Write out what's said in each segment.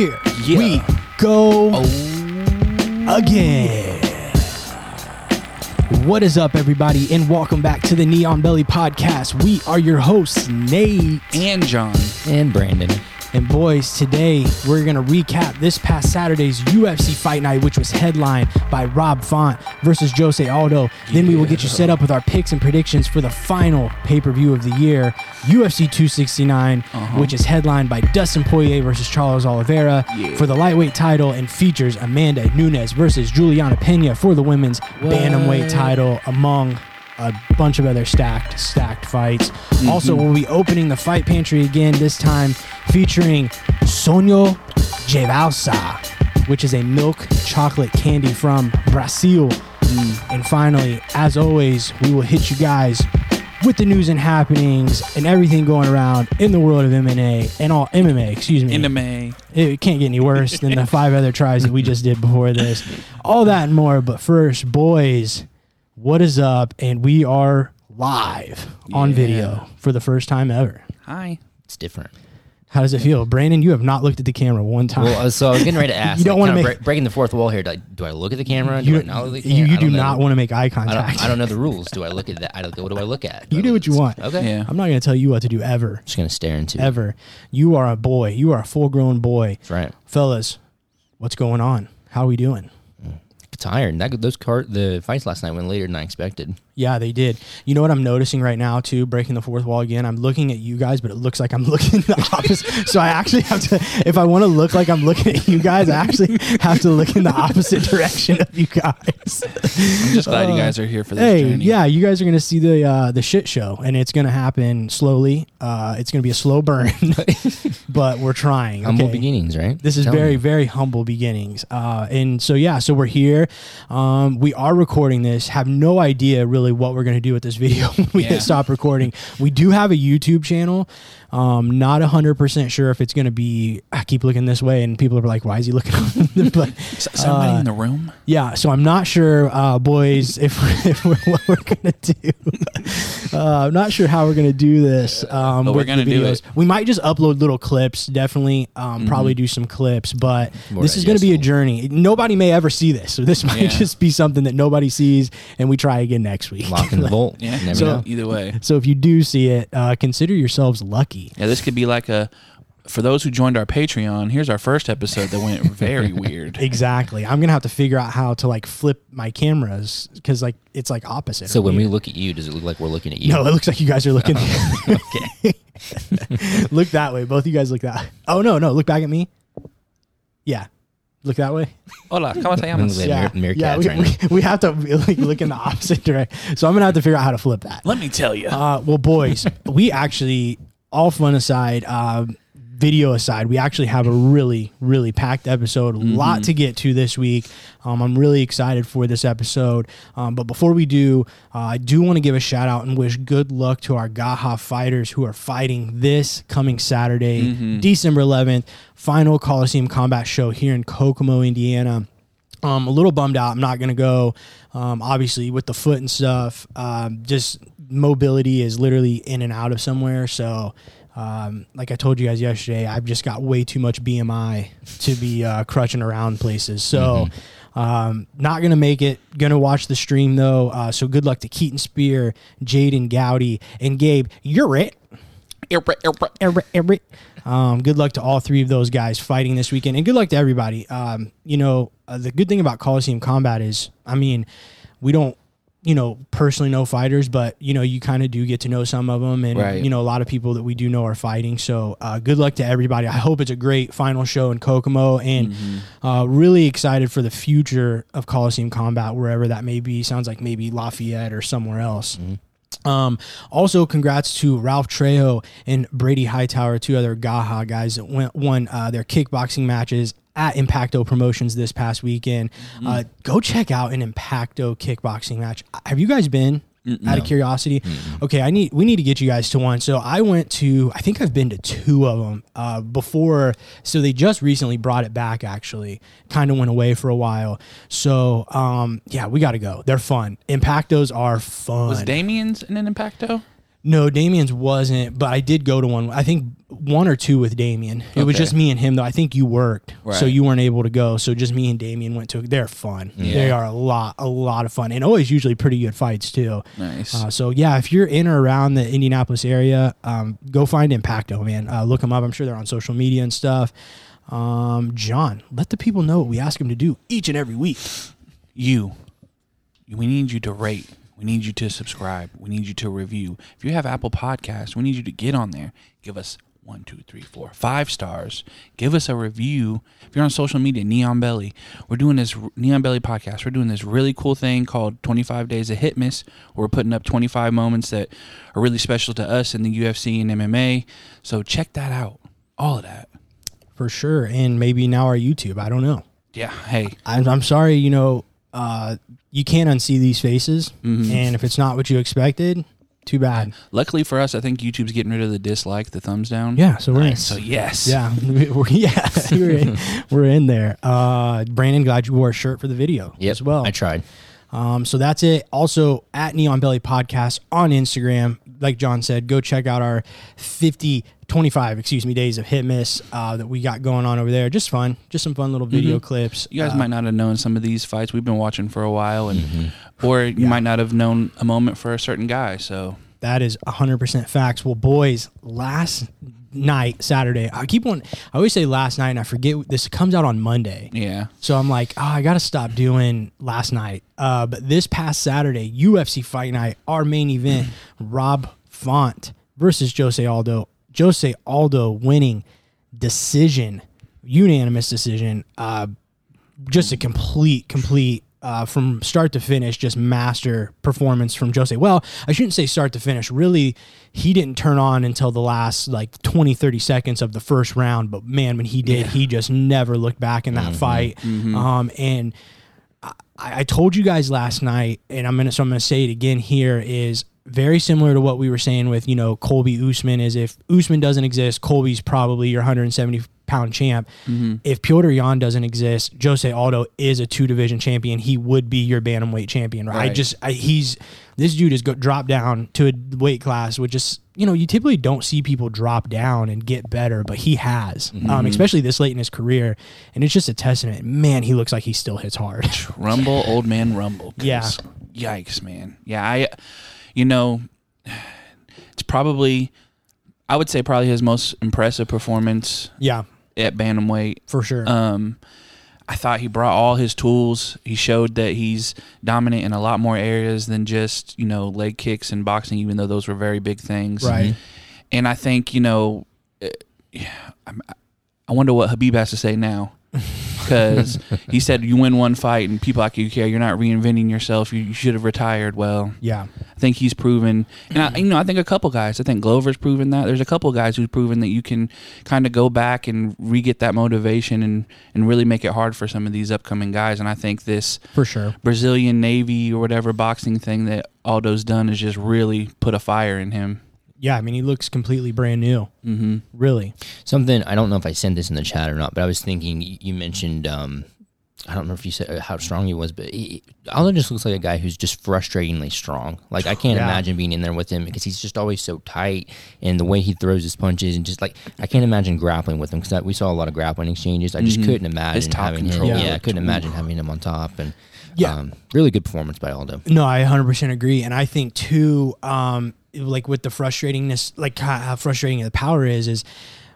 Here Yeah. we go oh. again. What is up, everybody, and welcome back to the Neon Belly Podcast. We are your hosts, Nate And John. and Brandon. and boys. Today, we're gonna recap this past Saturday's UFC Fight Night, which was headlined by Rob Font versus Jose Aldo. Then we will get you set up with our picks and predictions for the final pay-per-view of the year, UFC 269, uh-huh. which is headlined by Dustin Poirier versus Charles Oliveira Yeah. for the lightweight title, and features Amanda Nunes versus Julianna Peña for the women's bantamweight title, among a bunch of other stacked stacked fights. Mm-hmm. Also, we'll be opening the fight pantry again. This time featuring Sonho de Valsa, which is a milk chocolate candy from Brazil. And finally, as always, we will hit you guys with the news and happenings and everything going around in the world of MMA and all MMA. Excuse me. In the May. It can't get any worse than the five other tries that we just did before this. All that and more. But first, boys, what is up? And we are live on Yeah. video for the first time ever. Hi. It's different. How does it feel? Brandon, you have not looked at the camera one time. Well, uh, so I was getting ready to ask. You don't like, wanna make- break- breaking the fourth wall here. Do I, do I look at the camera? Do you, I not look at the you, camera? you I do know. not want to make eye I contact. don't, I don't know the rules. Do I look at that? I don't, what do I look at? You do what you want. Okay. Yeah. I'm not going to tell you what to do ever. just gonna stare into it. Ever. You are a boy. You are a full grown boy. That's right. Fellas, what's going on? How are we doing? Tired. That those cart the fights last night went later than I expected. Yeah, they did. You know what I'm noticing right now too, breaking the fourth wall again. I'm looking at you guys, but it looks like I'm looking the opposite. so I actually have to, if I want to look like I'm looking at you guys, I actually have to look in the opposite direction of you guys. I'm just glad you guys are here for this hey, journey. yeah, you guys are gonna see the uh, the shit show, and it's gonna happen slowly. Uh, it's gonna be a slow burn, but we're trying. Humble okay? beginnings, right? This is Tell very, me. very humble beginnings. Uh, and so, yeah, so we're here. Um, we are recording this. Have no idea really what we're going to do with this video when we Yeah. stop recording. We do have a YouTube channel. Um, not 100% sure if it's going to be, I keep looking this way and people are like, why is he looking? but S- somebody uh, in the room? yeah, so I'm not sure, uh, boys, if, if we're, what we're gonna do. uh, I'm not sure how we're gonna do this. Um, But we're gonna do it. Mm-hmm. We might just upload little clips. Definitely, um, probably do some clips. But More this is gonna be a journey. Nobody may ever see this, so this might Yeah. just be something that nobody sees, and we try again next week. Lock in the vault. Yeah. Never So- know. Either way. so if you do see it, uh, consider yourselves lucky. Yeah, this could be like a. For those who joined our Patreon, here's our first episode that went very weird. Exactly. I'm gonna have to figure out how to like flip my cameras because like it's like opposite. So when me. we look at you, does it look like we're looking at you? No, it looks like you guys are looking. okay. look that way. Both you guys look that. Oh no, no, look back at me. Yeah, look that way. Hola, ¿cómo te llamas? Like yeah, mere- yeah. meerkats We, right we, we have to like look in the opposite direction. So I'm gonna have to figure out how to flip that. Let me tell you. Uh, well, boys, we actually, all fun aside, um, video aside, we actually have a really, really packed episode. A lot to get to this week. Um, I'm really excited for this episode. Um, but before we do, uh, I do want to give a shout out and wish good luck to our Gaha fighters who are fighting this coming Saturday, December 11th, final Coliseum Combat Show here in Kokomo, Indiana. Um, a little bummed out. I'm not gonna go. Um, obviously with the foot and stuff, um, just mobility is literally in and out of somewhere. So, um, like I told you guys yesterday, I've just got way too much BMI to be uh, crutching around places. So, um, not gonna make it. Gonna watch the stream though. Uh, so good luck to Keaton Spear, Jaden Gowdy, and Gabe. You're it. Everett, Everett. Um, good luck to all three of those guys fighting this weekend, and good luck to everybody. Um, you know, uh, the good thing about Coliseum Combat is, I mean, we don't, you know, personally know fighters, but you know, you kind of do get to know some of them, and Right. you know, a lot of people that we do know are fighting. So, uh, good luck to everybody. I hope it's a great final show in Kokomo, and uh, really excited for the future of Coliseum Combat, wherever that may be. Sounds like maybe Lafayette or somewhere else. Um, also, congrats to Ralph Trejo and Brady Hightower, two other Gaha guys that went, won uh, their kickboxing matches at Impacto Promotions this past weekend. Uh, go check out an Impacto kickboxing match. Have you guys been? Out of curiosity, okay, I need we need to get you guys to one. So I went to I think I've been to two of them uh, before. So they just recently brought it back. Actually, kind of went away for a while. So um, yeah, we got to go. They're fun. Impactos are fun. Was Damien's in an Impacto? No, Damien's wasn't, but I did go to one. I think one or two with Damien. It was just me and him though. I think you worked, so you weren't able to go. So just me and Damien went to. They're fun. Yeah. They are a lot, a lot of fun, and always usually pretty good fights too. Nice. Uh, so yeah, if you're in or around the Indianapolis area, um, go find Impacto, man. Uh, look them up. I'm sure they're on social media and stuff. Um, John, let the people know what we ask them to do each and every week. you, we need you to rate. We need you to subscribe. We need you to review. If you have Apple Podcasts, we need you to get on there. Give us one, two, three, four, five stars. Give us a review. If you're on social media, Neon Belly, we're doing this Neon Belly podcast. We're doing this really cool thing called 25 Days of Hitmas. Where we're putting up 25 moments that are really special to us in the UFC and MMA. So check that out. All of that. For sure. And maybe now our YouTube. I don't know. Yeah. Hey, I'm, I'm sorry, you know, uh, you can't unsee these faces. Mm-hmm. And if it's not what you expected, too bad. luckily for us, I think YouTube's getting rid of the dislike, the thumbs down. Yeah. So we're in. So yes. Yeah, we're, yeah, we're in, we're in there. Uh, Brandon, glad you wore a shirt for the video Yep, as well. I tried. Um, so that's it. Also at Neon Belly Podcast on Instagram. Like John said, go check out our 50, 25, excuse me, days of Hitmas uh, that we got going on over there. Just fun, just some fun little video clips. You guys Uh, might not have known some of these fights we've been watching for a while, and or you might not have known a moment for a certain guy. So That is 100% facts. Well, boys, last night, Saturday, I keep on, I always say last night, and I forget this comes out on Monday. yeah, So I'm like, oh, I got to stop doing last night. Uh, but this past Saturday, UFC Fight Night, our main event, Rob Font versus Jose Aldo. Jose Aldo winning decision, unanimous decision. Uh, just a complete, complete. Uh, from start to finish, just master performance from Jose. Well, I shouldn't say start to finish. Really, he didn't turn on until the last like 20, 30 seconds of the first round. But man, when he did, he just never looked back in that fight. Um, and I, I told you guys last night, and I'm gonna so I'm gonna say it again here is very similar to what we were saying with you know Colby Usman is if Usman doesn't exist, Colby's probably your 170 pound champ. If Petr Yan doesn't exist, Jose Aldo is a two division champion. He would be your bantamweight champion. Right? I just I, he's this dude has dropped down to a weight class, which is you know you typically don't see people drop down and get better, but he has, um, especially this late in his career, and it's just a testament. Man, he looks like he still hits hard. rumble, old man, rumble. Yeah. Yikes, man. Yeah, I, you know, it's probably, I would say probably his most impressive performance yeah, at bantamweight. for sure. Um, I thought he brought all his tools. He showed that he's dominant in a lot more areas than just you know leg kicks and boxing, even though those were very big things. Right. And I think you know, uh, yeah, I wonder what Khabib has to say now. Because he said you win one fight and people like you care. You're not reinventing yourself. You, you should have retired. Well, yeah, I think he's proven, and I, you know, I think a couple guys. I think Glover's proven that. There's a couple guys who've proven that you can kind of go back and re-get that motivation and and really make it hard for some of these upcoming guys. And I think this for sure. Brazilian Navy or whatever boxing thing that Aldo's done has just really put a fire in him. Yeah, I mean he looks completely brand new. Mm-hmm. Really. Something I don't know if I sent this in the chat or not, but I was thinking you you mentioned um, I don't know if you said uh, how strong he was, but he, Aldo just looks like a guy who's just frustratingly strong. Like I can't Yeah. imagine being in there with him because he's just always so tight, and the way he throws his punches, and just like I can't imagine grappling with him because we saw a lot of grappling exchanges. I just couldn't imagine top having control. him. Yeah, Yeah. I couldn't imagine having him on top, and Yeah. um, really good performance by Aldo. No, I 100% agree, and I think too, um, like with the frustratingness, like how, how frustrating the power is, is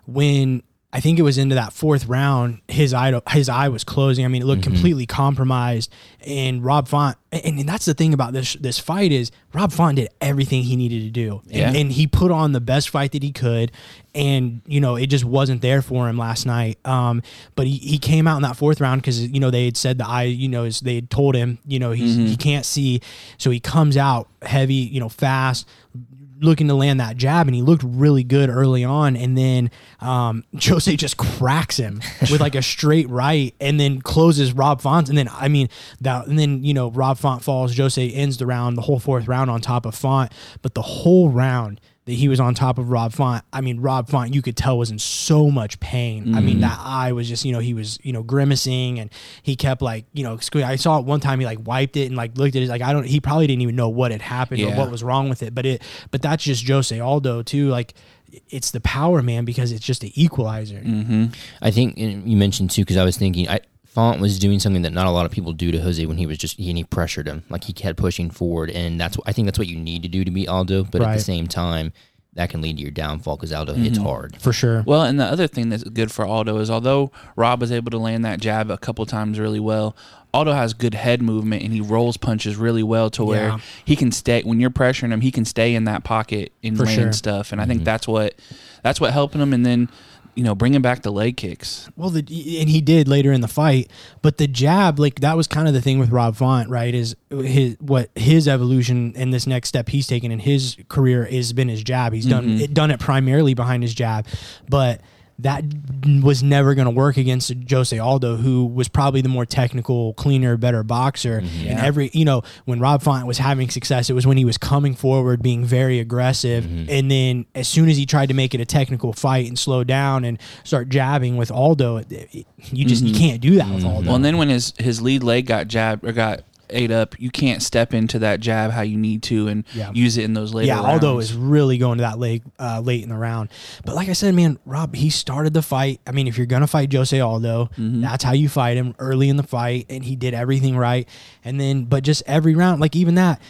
when I think it was into that fourth round, his eye his eye was closing. I mean, it looked completely compromised. And Rob Font, and, and that's the thing about this this fight is Rob Font did everything he needed to do, Yeah. and, and he put on the best fight that he could. And you know, it just wasn't there for him last night. Um, but he, he came out in that fourth round because you know they had said the eye, you know, is they had told him, you know, he's he can't see, so he comes out heavy, you know, fast looking to land that jab and he looked really good early on and then um, Jose just cracks him with like a straight right and then closes Rob Font and then I mean that and then you know Rob Font falls Jose ends the round the whole fourth round on top of Font but the whole round that he was on top of Rob Font. I mean, Rob Font, you could tell was in so much pain. I mean, that eye was just, you know, he was, you know, grimacing and he kept like, you know, sque- I saw it one time he like wiped it and like looked at it like I don't. He probably didn't even know what had happened or what was wrong with it. But it, but that's just Jose Aldo too. Like, it's the power man because it's just the equalizer. Mm-hmm. I think and you mentioned too because I was thinking I Font was doing something that not a lot of people do to Jose when he was just and he pressured him like he kept pushing forward and that's I think that's what you need to do to beat Aldo but at the same time that can lead to your downfall because Aldo hits Mm-hmm. hard. For sure. Well, and the other thing that's good for Aldo is although Rob was able to land that jab a couple times really well, Aldo has good head movement and he rolls punches really well to where Yeah. he can stay when you're pressuring him, he can stay in that pocket and For land sure. stuff. And I think that's what that's what helping him. And then you know bringing back the leg kicks. Well, the, and he did later in the fight, but the jab, like that was kind of the thing with Rob Font, right? Is his what his evolution and this next step he's taken in his career has been his jab. He's done mm-hmm. it, done it primarily behind his jab, but that was never going to work against Jose Aldo, who was probably the more technical, cleaner, better boxer. Mm-hmm. And every, you know, when Rob Font was having success, it was when he was coming forward, being very aggressive. Mm-hmm. And then as soon as he tried to make it a technical fight and slow down and start jabbing with Aldo, it- it- you just you mm-hmm. can't do that with Aldo. Well, and then when his his lead leg got jabbed or got ate up, you can't step into that jab how you need to and Yeah. use it in those later yeah, Aldo rounds. is really going to that late uh, late in the round. But like I said, man, Rob, he started the fight. I mean, if you're gonna fight Jose Aldo, Mm-hmm. that's how you fight him early in the fight, and he did everything right. And then, but just every round, like even that.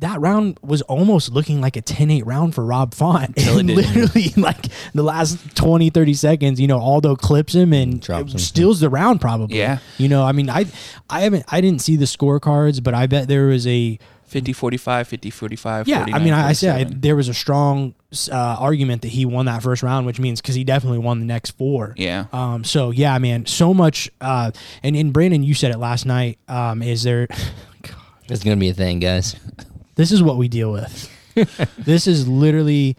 That round was almost looking like a 10-8 round for Rob Font. It And literally like the last 20, 30 seconds, you know, Aldo clips him and Drops him. steals the round probably. Yeah. You know, I mean, I I haven't I didn't see the scorecards, but I bet there was a 50 45 50 45 yeah, I mean, I, I said I, there was a strong uh, argument that he won that first round, which means because he definitely won the next four. yeah Um. So yeah, man, so much. Uh. And in Brandon, you said it last night. Um. Is there? It's gonna be a thing, guys. This is what we deal with. this is literally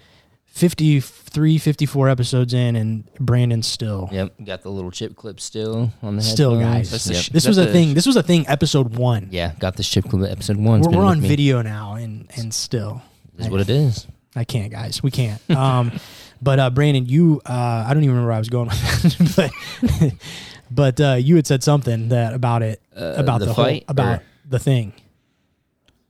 53, 54 episodes in, and Brandon still. Yep, got the little chip clip still on the head. Still, headphones. guys. That's the Yep. sh- This was a thing. This was a thing. Episode one. yeah, got this chip clip episode one. It's We're, been we're with on me. video now, and and still. Is what it is. I can't, guys. We can't. Um, but uh, Brandon, you, uh, I don't even remember where I was going with that, but but uh, you had said something that about it, Uh, about the the, whole, fight, about or- the thing.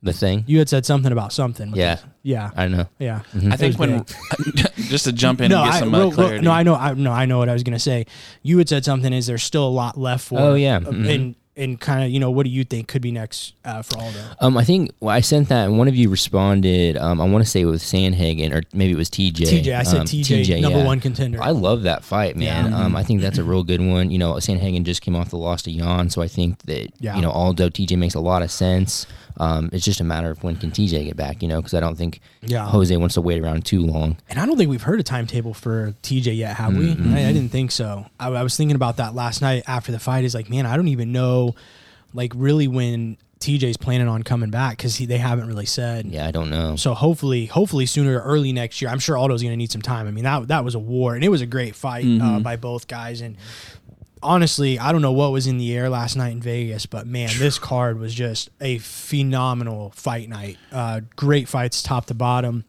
The thing. You had said something about something. Yeah. this. yeah, I know. yeah. I think when just to jump in no, and get I, some real- uh, real- clarity. no, I know, I no, I know what I was gonna say. You had said something. Is there's still a lot left for? Oh, yeah. Mhm. and and kind of you know what do you think could be next uh, for Aldo? Um, I think well, I sent that, and one of you responded. Um, I want to say with Sandhagen, or maybe it was TJ. TJ, I said Um, TJ, number yeah. one contender. I love that fight, man. Yeah. Um, I think that's a real good one. You know, Sandhagen just came off the loss to Yan, so I think that Yeah. you know Aldo TJ makes a lot of sense. Um, it's just a matter of when can TJ get back, you know, because I don't think Yeah. Jose wants to wait around too long. And I don't think we've heard a timetable for TJ yet, have we? I, I didn't think so. I, I was thinking about that last night after the fight. Is like, man, I don't even know, like, really when TJ's planning on coming back because they haven't really said. Yeah, I don't know. So hopefully, hopefully sooner or early next year. I'm sure Aldo's going to need some time. I mean, that that was a war, and it was a great fight uh, by both guys. And honestly, I don't know what was in the air last night in Vegas, but man, this card was just a phenomenal fight night. Uh, great fights, top to bottom.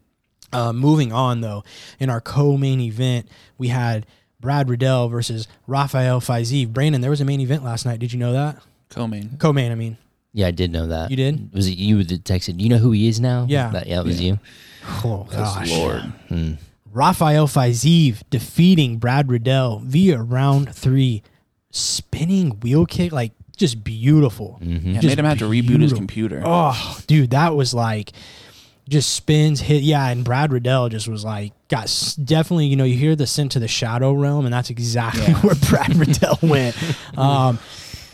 Uh, moving on though, in our co-main event, we had Brad Riddell versus Rafael Fiziev. Brandon, there was a main event last night. Did you know that? Co-main. Co-main, I mean. Yeah, I did know that. You did? Was it you that texted? You know who he is now? Yeah. That, yeah, it was you. Oh gosh. Lord. Hmm. Rafael Fiziev defeating Brad Riddell via round three, spinning wheel kick, like just beautiful. Mhm. Yeah, Just made him have to reboot his computer. Oh, dude, that was like just spins hit. Yeah, and Brad Riddell just was like got s- definitely. You know, you hear the scent to the shadow realm, and that's exactly where Brad Riddell went. Um,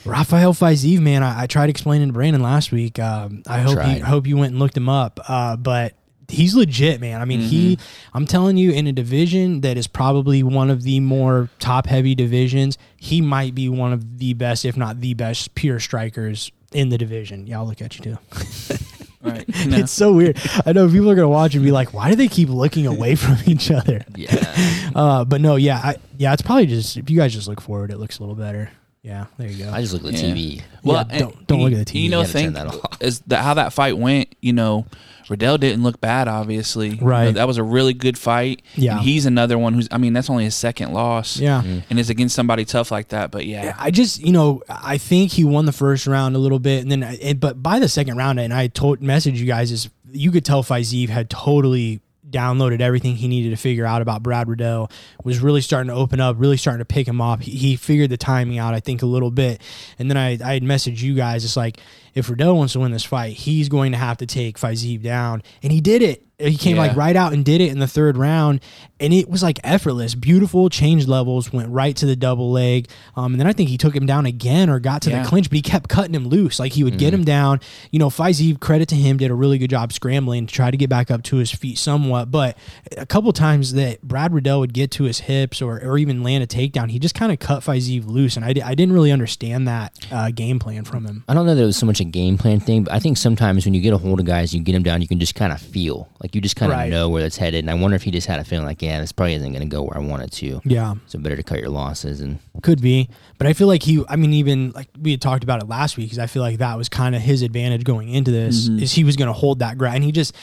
Rafael Fiziev, man, I, I tried explaining to Brandon last week. Um, I hope Tried. you hope you went and looked him up, uh, but. He's legit, man. I mean, he. I'm telling you, in a division that is probably one of the more top-heavy divisions, he might be one of the best, if not the best, pure strikers in the division. Yeah, I'll look at you too. Right. No. It's so weird. I know people are gonna watch and be like, "Why do they keep looking away from each other?" Yeah. Uh, but no, yeah, I, yeah, it's probably just if you guys just look forward, it looks a little better. Yeah, there you go. I just look at the Yeah. TV. Well, Yeah, don't- don't look at the TV. You know, You gotta turn think that off. is that how that fight went? You know, Riddell didn't look bad, obviously. You know, Right. that was a really good fight. Yeah. And he's another one who's, I mean, that's only his second loss. Yeah. Mm-hmm. And it's against somebody tough like that. But yeah. I just, you know, I think he won the first round a little bit, and then, and, but by the second round, and I told messaged you guys is you could tell Fiziev had totally downloaded everything he needed to figure out about Brad Riddell. Was really starting to open up, really starting to pick him up. He, he figured the timing out, I think, a little bit, and then I I had messaged you guys. It's like if Riddell wants to win this fight, he's going to have to take Fiziev down, and he did it. He came like right out and did it in the third round, and it was like effortless, beautiful. Change levels, went right to the double leg, um, and then I think he took him down again or got to Yeah. the clinch, but he kept cutting him loose. Like he would get him down. You know, Fiziev, credit to him, did a really good job scrambling to try to get back up to his feet somewhat. But a couple times that Brad Riddell would get to his hips or, or even land a takedown, he just kind of cut Fiziev loose, and I, I didn't really understand that uh, game plan from him. I don't know that it was so much a game plan thing, but I think sometimes when you get a hold of guys, you get them down, you can just kind of feel like you just kind of Right. know where that's headed. And I wonder if he just had a feeling like, yeah, this probably isn't going to go where I want it to. Yeah. So better to cut your losses. And Could be, but I feel like he. I mean, even like we had talked about it last week, because I feel like that was kind of his advantage going into this mm-hmm. is he was going to hold that ground, and he just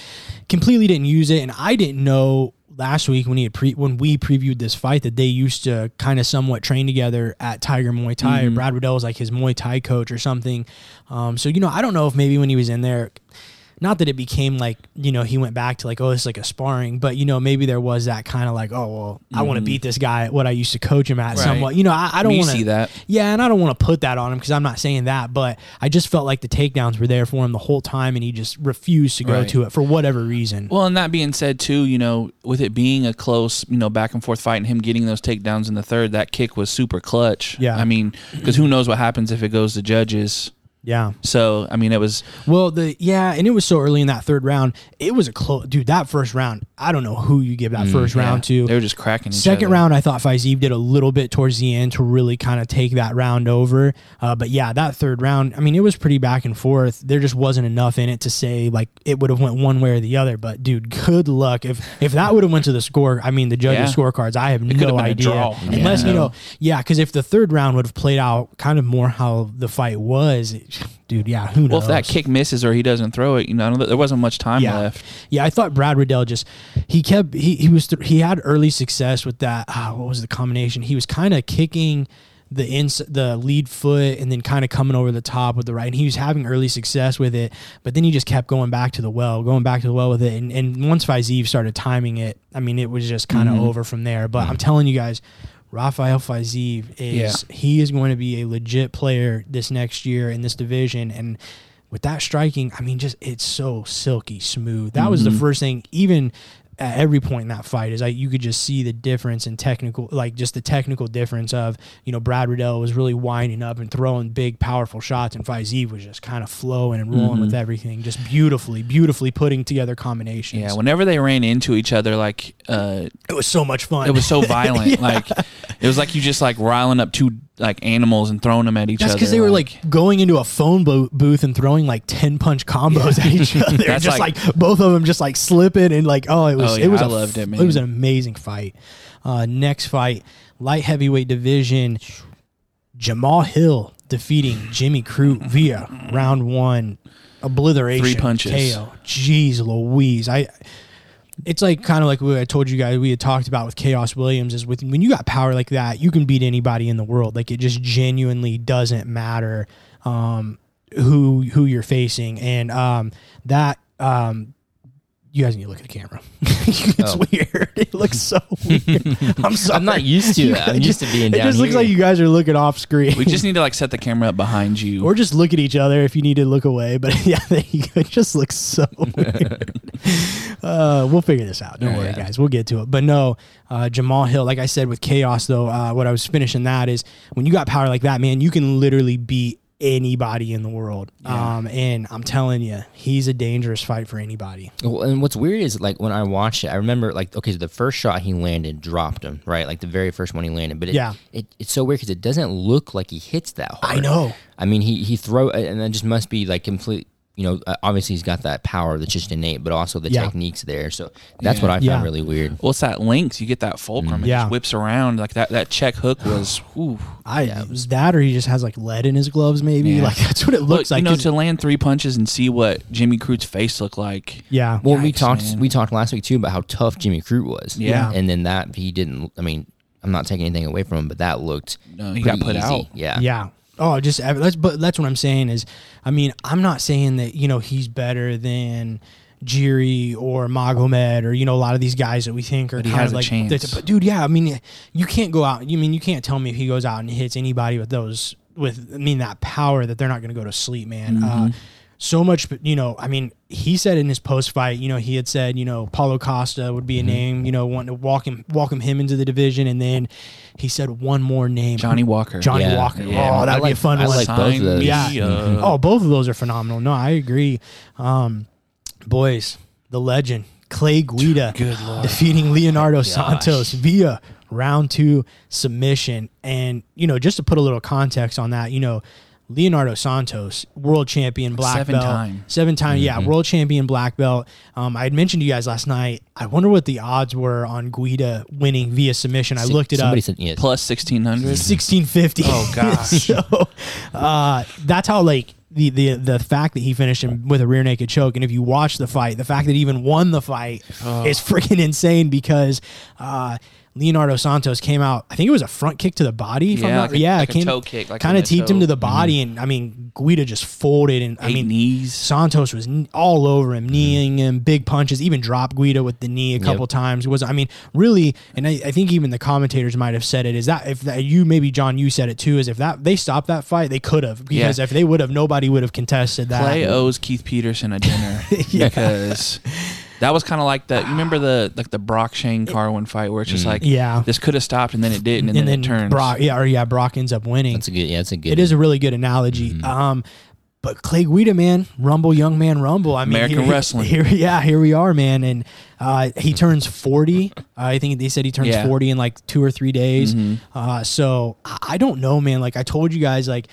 completely didn't use it. And I didn't know last week when he had pre when we previewed this fight that they used to kind of somewhat train together at Tiger Muay Thai. Or Brad Riddell was like his Muay Thai coach or something. Um, so you know, I don't know if maybe when he was in there. Not that it became like you know he went back to like oh it's like a sparring, but you know maybe there was that kind of like oh well I want to mm-hmm. beat this guy at what I used to coach him at Right. somewhat you know I, I don't want to see that. yeah, and I don't want to put that on him because I'm not saying that, but I just felt like the takedowns were there for him the whole time, and he just refused to go Right. to it for whatever reason. Well, and that being said, too, you know, with it being a close, you know, back and forth fight and him getting those takedowns in the third, that kick was super clutch. Yeah. I mean, because who knows what happens if it goes to judges. Yeah. So, I mean, it was, Well, the yeah, and it was so early in that third round. It was a close, dude. That first round, I don't know who you give that first round Mm, to. they were just cracking Second round, I thought Fiziev did a little bit towards the end to really kind of take that round over. Uh, but yeah, that third round, I mean, it was pretty back and forth. There just wasn't enough in it to say like it would have went one way or the other. But dude, good luck if if that would have went to the score. I mean, the judges' Yeah. scorecards. I have have no idea. Unless Yeah. you know, yeah, because if the third round would have played out kind of more how the fight was, it- dude, yeah, who knows? Well, if that kick misses or he doesn't throw it, you know, there wasn't much time Yeah. left. Yeah, I thought Brad Riddell just he kept he he was th- he had early success with that. Ah, what was the combination? He was kind of kicking the ins the lead foot and then kind of coming over the top with the right. And he was having early success with it, but then he just kept going back to the well, going back to the well with it. And, and once Fiziev started timing it, I mean, it was just kind of over from there. But I'm telling you guys. Rafael Fiziev is he is going to be a legit player this next year in this division. And with that striking, I mean, just it's so silky smooth. That was the mm-hmm. first thing, even at every point in that fight, is like you could just see the difference in technical, like just the technical difference of you know Brad Riddell was really winding up and throwing big, powerful shots, and Fiziev was just kind of flowing and rolling with everything, just beautifully, beautifully putting together combinations. Yeah. Whenever they ran into each other, like, uh, it was so much fun. it was so violent. Like, it was like you just like riling up two like animals and throwing them at each other. That's other. because they were like going into a phone bo- booth and throwing like ten punch combos at each other. That's just like- like, both of them just like slipping and like oh it was Oh, yeah, it was I a loved it, f- man. It was an amazing fight. Uh, next fight, light heavyweight division. Jamal Hill defeating Jimmy Crute via round one obliteration. Three punches. KO. Jeez Louise. I it's like kind of like what I told you guys we had talked about with Khaos Williams is with when you got power like that, you can beat anybody in the world. Like it just genuinely doesn't matter um, who who you're facing, and um, that um, you guys need to look at the camera. it's Oh. weird. It looks so weird. I'm sorry. I'm not used to You it. I'm guys used to being down It down just looks here. like you guys are looking off screen. we just need to like set the camera up behind you. or just look at each other if you need to look away. But yeah, there you go. It just looks so weird. uh, we'll figure this out. Don't worry, Yeah. guys. We'll get to it. But no, uh, Jamal Hill, like I said with Khaos, though, uh, what I was finishing that is when you got power like that, man, you can literally beat anybody in the world. Um, and I'm telling you, he's a dangerous fight for anybody. Well, and what's weird is like when I watched it, I remember like okay, so the first shot he landed dropped him right, like the very first one he landed. But it, Yeah. it, it's so weird because it doesn't look like he hits that hard. I know. I mean, he he throw and that just must be like complete you know, uh, obviously he's got that power that's just innate, but also the Yeah. techniques there. So that's Yeah. what I found Yeah. really weird. Well, it's that links. You get that fulcrum. It Yeah. just whips around like that. That check hook was. Whew. I was that, or he just has like lead in his gloves, maybe. Yeah. Like that's what it looks Look, like. you know, to land three punches and see what Jimmy Crute's face looked like. yeah, Well, we talked man. we talked last week too about how tough Jimmy Crute was. Yeah. and then that he didn't. I mean, I'm not taking anything away from him, but that looked No, he got put easy. out. Yeah, Yeah. Oh, just that's but that's what I'm saying is, I mean, I'm not saying that you know he's better than Jiri or Magomed or you know a lot of these guys that we think are kind of like, but dude, yeah, I mean, you can't go out. You mean you can't tell me if he goes out and hits anybody with those with I mean that power that they're not going to go to sleep, man. Mm-hmm. Uh, so much, you know. I mean, he said in his post fight, you know, he had said, you know, Paulo Costa would be a Mm-hmm. name, you know, wanting to walk him, welcome him into the division, and then he said one more name, Johnny Walker. Johnny Yeah. Walker. Yeah. Oh, that'd I be a fun I one. like both of those. me Yeah. up. oh, both of those are phenomenal. No, I agree. Um, boys, the legend Clay Guida Good lord. defeating Leonardo Gosh. Santos via round two submission. And you know, just to put a little context on that, you know. Leonardo Santos, world champion black Seven belt, time. seven time, yeah, world champion black belt. Um, I had mentioned to you guys last night. I wonder what the odds were on Guida winning via submission. I looked it Somebody up. said yeah, Plus sixteen hundred. sixteen fifty. Oh, gosh. so uh, that's how like the, the the fact that he finished him with a rear naked choke, and if you watch the fight, the fact that he even won the fight is freaking insane because. Uh, Leonardo Santos came out. I think it was a front kick to the body. If I'm Yeah, not, like a- yeah, like a came, toe kick, like kind of teeped him to the body, mm-hmm. and I mean, Guida just folded, and I mean, knees. Santos was all over him, mm-hmm. kneeing him, big punches, even dropped Guida with the knee a couple times. It was I mean, really, and I, I think even the commentators might have said it. Is that if that you maybe John you said it too? Is if that they stopped that fight, they could have because Yeah. if they would have, nobody would have contested that. Clay owes Keith Peterson a dinner Yeah. because that was kind of like the you remember the like the Brock Shane Carwin fight where it's just like Yeah. this could have stopped and then it didn't and, and then, then it turns. Brock, yeah, or yeah, Brock ends up winning. that's a good. Yeah, that's a good. It is a really good analogy. Mm-hmm. Um, but Clay Guida, man, Rumble, young man, Rumble. I mean, American here- wrestling. Here, yeah, here we are, man, and uh, he turns forty. Uh, I think they said he turns Yeah. Mm-hmm. forty in like two or three days. Uh, so I I don't know, man. Like I told you guys, like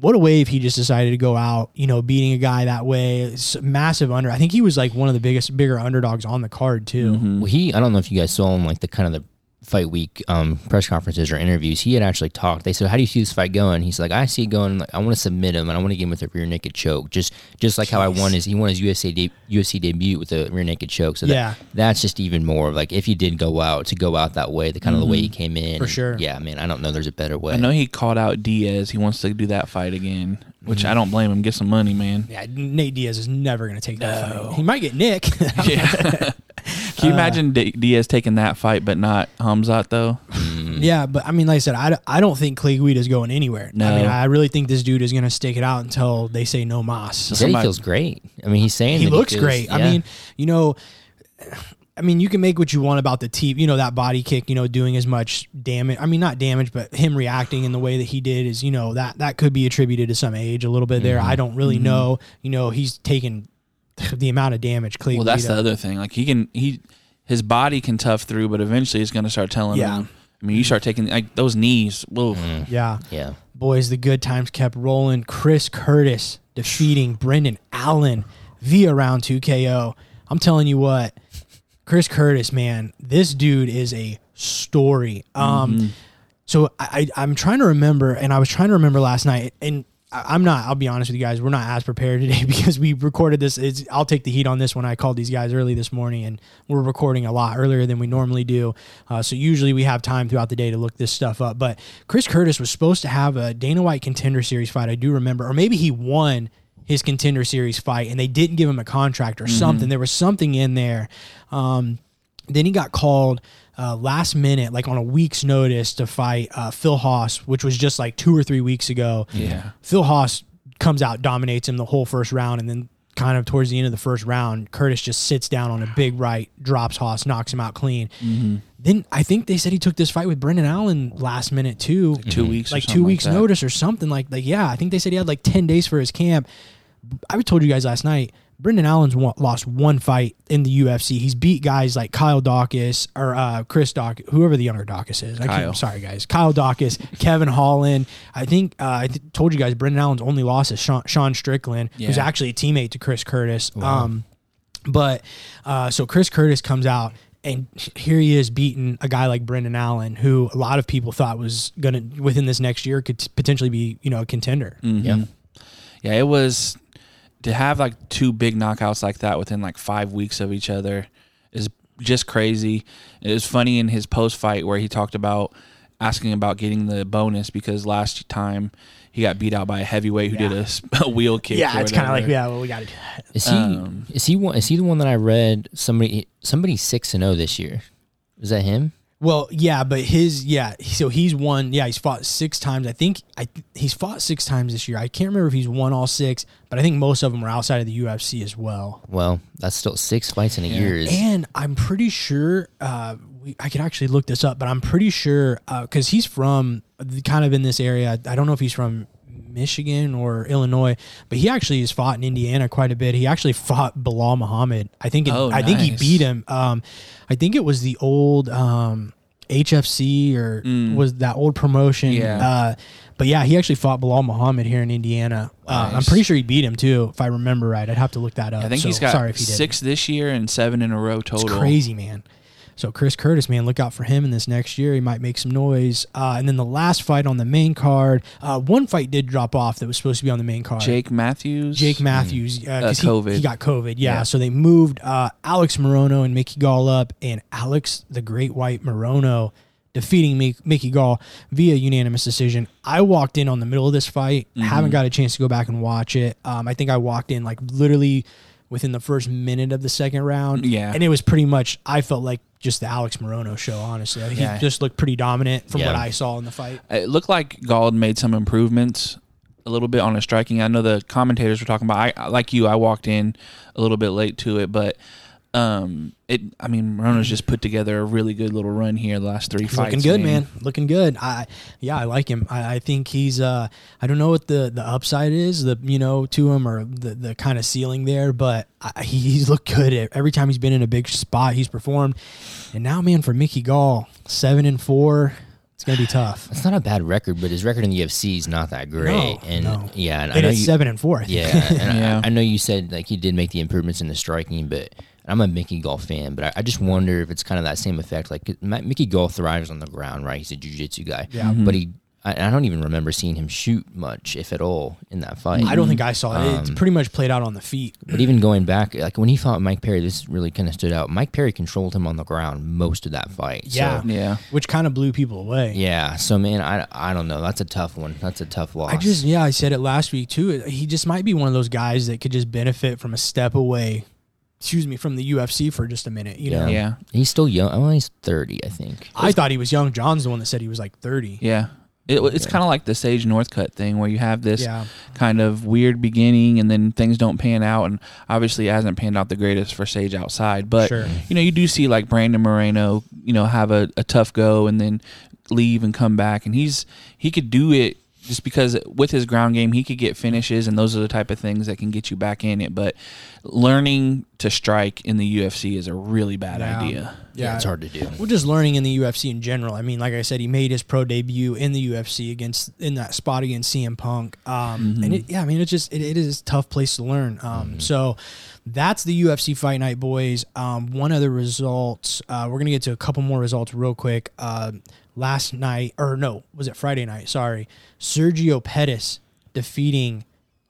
what a way if he just decided to go out, you know, beating a guy that way. It's massive under. I think he was like one of the biggest, bigger underdogs on the card too. Mm-hmm. Well, he, I don't know if you guys saw him like the kind of the fight week um, press conferences or interviews. He had actually talked. They said, "How do you see this fight going?" He's like, "I see it going. Like, I want to submit him, and I want to get him with a rear naked choke, just just like how I won his. He won his UFC de- UFC debut with a rear naked choke. So that, Yeah. that's just even more of like if he did go out to go out that way, the kind of the way he came in. For and- sure. Yeah, man. I don't know. There's a better way. I know he called out Diaz. He wants to do that fight again, which I don't blame him. Get some money, man. Yeah, Nate Diaz is never going to take that fight. He might get Nick. Yeah. Can you uh, imagine D- Diaz taking that fight but not Hamzat though? Mm. Yeah, but I mean, like I said, I, I don't think Clay is going anywhere. I No. mean, I really think this dude is going to stick it out until they say no mas. he somebody- he feels great. I mean, he's saying He that looks feels- great. I mean, you know, I mean, you can make what you want about the team. You know, that body kick, you know, doing as much damage. I mean, not damage, but him reacting in the way that he did is, you know, that that could be attributed to some age a little bit there. Mm-hmm. I don't really know. You know, he's taken the amount of damage. Clay Well, that's the other thing. Like he can he his body can tough through, but eventually it's going to start telling Yeah. him. I mean, you start taking like those knees. Whoa. yeah. yeah. Boys, the good times kept rolling. Chris Curtis defeating Brendan Allen via round 2 KO. I'm telling you what, Chris Curtis, man, this dude is a story. Um, so I, I I'm trying to remember, and I was trying to remember last night, and I- I'm not. I'll be honest with you guys, we're not as prepared today because we recorded this. It's, I'll take the heat on this one. I called these guys early this morning, and we're recording a lot earlier than we normally do. Uh, so usually we have time throughout the day to look this stuff up. But Chris Curtis was supposed to have a Dana White Contender Series fight. I do remember, or maybe he won his Contender Series fight, and they didn't give him a contract or something. There was something in there. Um, then he got called uh, last minute, like on a week's notice, to fight uh, Phil Hawes, which was just like two or three weeks ago. Yeah. Phil Hawes comes out, dominates him the whole first round, and then kind of towards the end of the first round, Curtis just sits down on a big right, drops Hawes, knocks him out clean. Mm-hmm. Then I think they said he took this fight with Brendan Allen last minute too, Two weeks. like two weeks that. notice or something like like yeah. I think they said he had like ten days for his camp. I told you guys last night. Brendan Allen's wa- lost one fight in the UFC. He's beat guys like Kyle Daukaus or uh, Chris Daukaus, whoever the younger Daukaus is. I Kyle. can't, sorry guys, Kyle Daukaus, Kevin Holland. I think uh, I th- told you guys Brendan Allen's only loss is Sean, Sean Strickland, who's actually a teammate to Chris Curtis. Um, but uh, so Chris Curtis comes out. And here he is beating a guy like Brendan Allen, who a lot of people thought was gonna within this next year could t- potentially be, you know, a contender. Yeah. Yeah, it was to have like two big knockouts like that within like five weeks of each other is just crazy. It was funny in his post fight where he talked about asking about getting the bonus because last time he got beat out by a heavyweight who did a wheel kick. Yeah, it's kind of like yeah, well, we got to. Is he Um, is he one, is he the one that I read somebody somebody six and zero this year? Is that him? Well, yeah, but his yeah, so he's won. Yeah, he's fought six times. I think I he's fought six times this year. I can't remember if he's won all six, but I think most of them are outside of the UFC as well. Well, that's still six fights in a year. And I'm pretty sure uh, we, I could actually look this up, but I'm pretty sure because he's from the- kind of in this area. I don't know if he's from Michigan or Illinois, but he actually has fought in Indiana quite a bit. He actually fought Belal Muhammad. I think. It, Oh, I think he beat him. Um, I think it was the old um, HFC or was that old promotion. Mm. Yeah. Uh, but yeah, he actually fought Belal Muhammad here in Indiana. Uh, I'm pretty sure he beat him too, if I remember right. I'd have to look that up. I think So, he's got sorry if he six this year and seven in a row total. It's crazy, man. So Chris Curtis, man, look out for him in this next year. He might make some noise. Uh, and then the last fight on the main card, uh, one fight did drop off that was supposed to be on the main card. Jake Matthews. Jake Matthews, uh, 'cause Uh, he- COVID. He, got COVID. Yeah, Yeah. so they moved uh, Alex Morono and Mickey Gall up, and Alex the Great White Morono defeating Mi- Mickey Gall via unanimous decision. I walked in on the middle of this fight. Mm-hmm. Haven't got a chance to go back and watch it. Um, I think I walked in like literally within the first minute of the second round. Yeah. and it was pretty much. I felt like just the Alex Morono show. Honestly, he Yeah. just looked pretty dominant from what I saw in the fight. It looked like Gall made some improvements a little bit on his striking. I know the commentators were talking about. I like you. I walked in a little bit late to it, but um, it. I mean, Morono's just put together a really good little run here the last three He's fights. looking good, man. Looking good. I yeah, I like him. I, I think he's uh I don't know what the the upside is, the you know, to him or the the kind of ceiling there, but I, he, he's looked good every time he's been in a big spot. He's performed. And now man for Mickey Gall, 7 and 4, it's going to be tough. It's not a bad record, but his record in the UFC is not that great. No, and no. yeah, and I know it's you, 7 and 4. I think. Yeah, and Yeah. I, I know you said like he did make the improvements in the striking, but I'm a Mickey Gall fan. But I, I just wonder if it's kind of that same effect. Like Mickey Gall thrives on the ground, right? He's a jiu-jitsu guy. Yeah. but he. I, I don't even remember seeing him shoot much, if at all, in that fight. I don't think I saw it. It's Um, pretty much played out on the feet. But even going back, like when he fought Mike Perry, this really kind of stood out. Mike Perry controlled him on the ground most of that fight. Yeah. So, Yeah. Which kind of blew people away. yeah. So man, I, I don't know. That's a tough one. That's a tough loss. I just yeah, I said it last week too. He just might be one of those guys that could just benefit from a step away. Excuse me, from the UFC for just a minute. You know, Yeah. Yeah. he's still young. Well, he's thirty, I think. I thought he was young. John's the one that said he was like thirty. Yeah. It, it's kind of like the Sage Northcutt thing where you have this Yeah. kind of weird beginning and then things don't pan out. And obviously, it hasn't panned out the greatest for Sage outside. But, Sure. you know, you do see like Brandon Moreno, you know, have a, a tough go and then leave and come back. And he's, he could do it just because with his ground game, he could get finishes. And those are the type of things that can get you back in it. But learning to strike in the UFC is a really bad Yeah. idea. Yeah, it's hard to do. Well, just learning in the UFC in general. I mean, like I said, he made his pro debut in the UFC against in that spot against CM Punk. Um, and it, yeah, I mean, it's just it, it is a tough place to learn. Um, so that's the UFC Fight Night, boys. Um, one other results. Uh, we're gonna get to a couple more results real quick. Uh, last night, or no, was it Friday night? Sorry, Sergio Pettis defeating.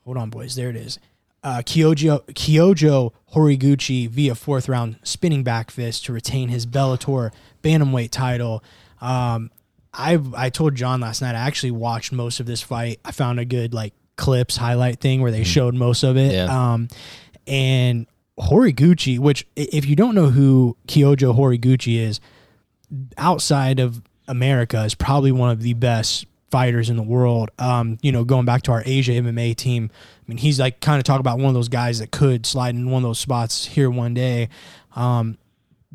Hold on, boys. There it is. Uh, Kyoji Kyoji Horiguchi via fourth round spinning back fist to retain his Bellator bantamweight title. Um, I I told John last night I actually watched most of this fight. I found a good like clips highlight thing where they showed most of it. Yeah. Um, and Horiguchi, which if you don't know who Kyojo Horiguchi is, outside of America is probably one of the best fighters in the world. Um, you know, going back to our Asia MMA team, I mean, he's like kind of talk about one of those guys that could slide in one of those spots here one day. Um,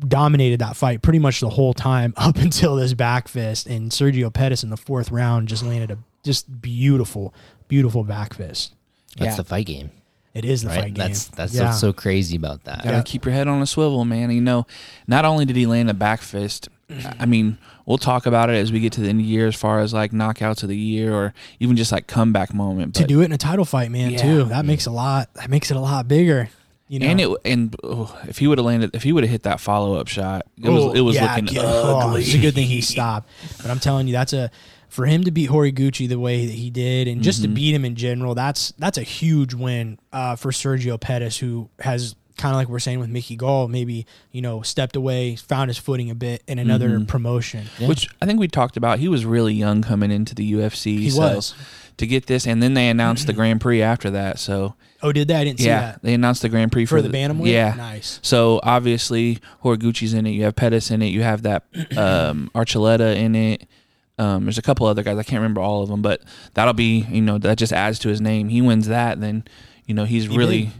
dominated that fight pretty much the whole time up until this back fist, and Sergio Pettis in the fourth round just landed a just beautiful, beautiful back fist. That's Yeah. the fight game. It is the right? fight game. That's that's yeah. what's so crazy about that. Gotta keep your head on a swivel, man. You know, not only did he land a back fist, I mean, we'll talk about it as we get to the end of the year as far as like knockouts of the year or even just like comeback moment. to do it in a title fight, man. Yeah. Too that makes a lot. That makes it a lot bigger. You know, and it and oh, if he would have landed, if he would have hit that follow up shot, it was Oh, it was yeah, looking yeah. Oh, ugly. it's a good thing he stopped. But I'm telling you, that's a for him to beat Horiguchi the way that he did, and just to Mm-hmm. beat him in general. That's that's a huge win uh, for Sergio Pettis, who has kind of like we're saying with Mickey Gall, maybe you know stepped away, found his footing a bit in another Mm-hmm. promotion. Which I think we talked about. He was really young coming into the UFC. He so was. to get this, and then they announced the Grand Prix after that. So Oh, did that? I didn't see yeah, that they announced the Grand Prix for for, the bantamweight. Yeah, nice. So obviously Horiguchi's in it. You have Pettis in it. You have that um, Archuleta in it. Um, there's a couple other guys. I can't remember all of them, but that'll be you know that just adds to his name. He wins that, then you know he's He really did.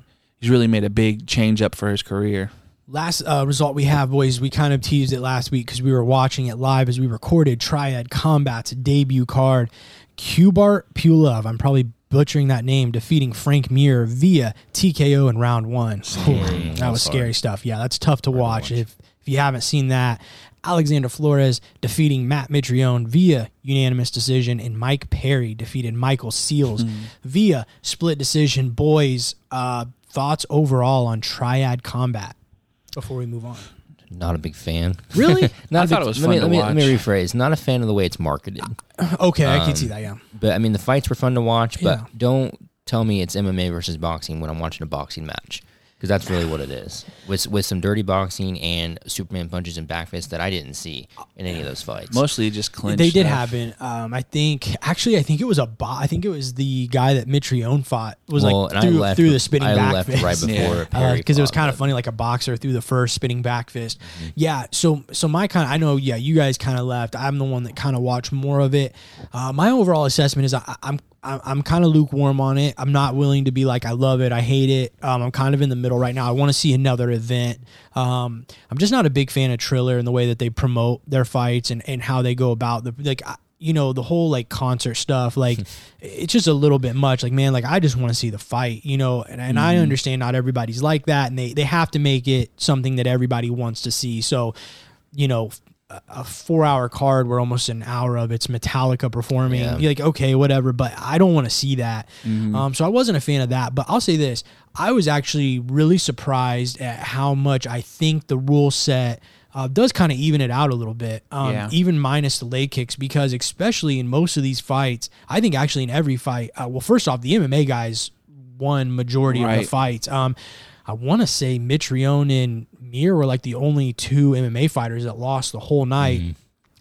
He's really made a big change up for his career. Last uh, result we have, boys, we kind of teased it last week because we were watching it live as we recorded Triad Combat's debut card. Kubrat Pulev, I'm probably butchering that name, defeating Frank Mir via TKO in round one. Ooh, that was scary stuff. Yeah, that's tough to watch. If, if you haven't seen that, Alexander Flores defeating Matt Mitrione via unanimous decision, and Mike Perry defeated Michael Seals via split decision. Boys, uh, thoughts overall on Triad Combat before we move on? Not a big fan. Really? Not I a thought big- it was let me, fun to let me, Let me rephrase. Not a fan of the way it's marketed. okay, I Um, can see that. Yeah. But I mean, the fights were fun to watch. But Yeah. don't tell me it's MMA versus boxing when I'm watching a boxing match, because that's really what it is. With with some dirty boxing and Superman punches and backfists that I didn't see in any of those fights. Mostly just clinch. They did stuff. happen. Um, I think actually, I think it was a bot. I think it was the guy that Mitrione fought was well, like through, left. through the spinning I back left fist. right before Yeah. Perry because it was kind of funny, like a boxer through the first spinning back fist. Mm-hmm. Yeah. So, so my kind of, I know, yeah, you guys kind of left. I'm the one that kind of watched more of it. Uh, my overall assessment is I, I'm, I'm, I'm kind of lukewarm on it. I'm not willing to be like I love it, I hate it. Um, I'm kind of in the middle right now. I want to see another event. Um, I'm just not a big fan of Triller and the way that they promote their fights and, and how they go about the like. I, you know the whole like concert stuff like it's just a little bit much like man like i just want to see the fight you know and, and i understand not everybody's like that and they they have to make it something that everybody wants to see so you know a, four hour card where almost an hour of it's metallica performing Yeah. you're like okay whatever but i don't want to see that um, so i wasn't a fan of that but i'll say this i was actually really surprised at how much i think the rule set uh, does kind of even it out a little bit, um, Yeah. even minus the leg kicks, because especially in most of these fights, I think actually in every fight, uh, well, first off, the MMA guys won majority of the fights. Um, I want to say Mitrione and Mir were like the only two MMA fighters that lost the whole night.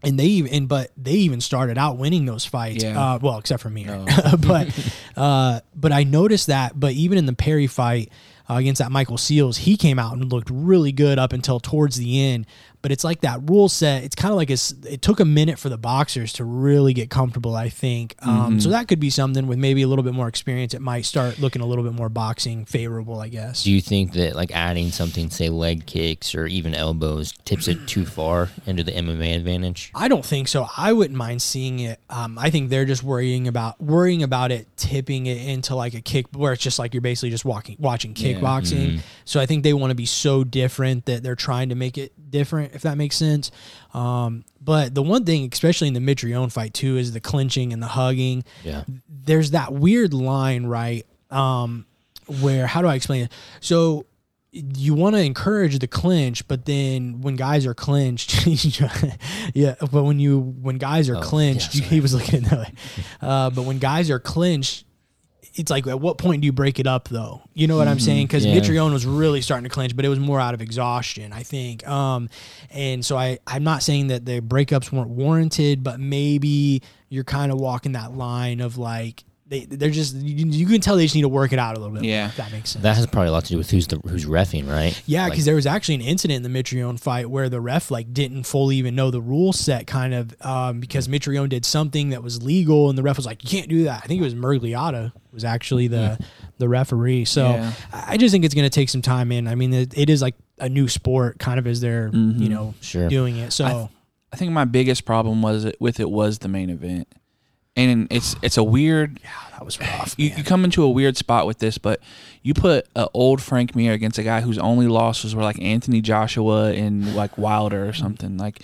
And they even, and, but they even started out winning those fights. Yeah. Uh, well, except for Mir, but, uh, but I noticed that. But even in the Perry fight uh, against that Michael Seals, he came out and looked really good up until towards the end. But it's like that rule set. It's kind of like it's, it took a minute for the boxers to really get comfortable. I think um, so. That could be something with maybe a little bit more experience. It might start looking a little bit more boxing favorable. I guess. Do you think that like adding something, say leg kicks or even elbows, tips it too far into the MMA advantage? I don't think so. I wouldn't mind seeing it. Um, I think they're just worrying about worrying about it tipping it into like a kick where it's just like you're basically just walking watching kickboxing. So I think they want to be so different that they're trying to make it different, if that makes sense. Um, but the one thing, especially in the Mitrione fight too, is the clinching and the hugging. Yeah. There's that weird line, right? Um, where how do I explain it? So you want to encourage the clinch, but then when guys are clinched, yeah. But when you when guys are Oh, clinched, yeah, you, he was looking at that way. Uh, but when guys are clinched, it's like at what point do you break it up though? You know what I'm saying? Because Yeah. Mitrione was really starting to clinch, but it was more out of exhaustion, I think. Um, and so I I'm not saying that the breakups weren't warranted, but maybe you're kind of walking that line of like. They, they're just you, you can tell they just need to work it out a little bit. more, Yeah. if that makes sense. That has probably a lot to do with who's the who's refing, right? Yeah, Like, because there was actually an incident in the Mitrione fight where the ref like didn't fully even know the rule set, kind of um, because Mitrione did something that was legal, and the ref was like, "You can't do that." I think it was Mergliata was actually the the referee. So Yeah. I I just think it's going to take some time in. I mean, it, it is like a new sport, kind of as they're you know Sure. doing it. So I think my biggest problem was it, with it was the main event. And it's it's a weird. Yeah, that was rough. You, you come into a weird spot with this, but you put an old Frank Mir against a guy whose only losses were like Anthony Joshua and like Wilder or something. Like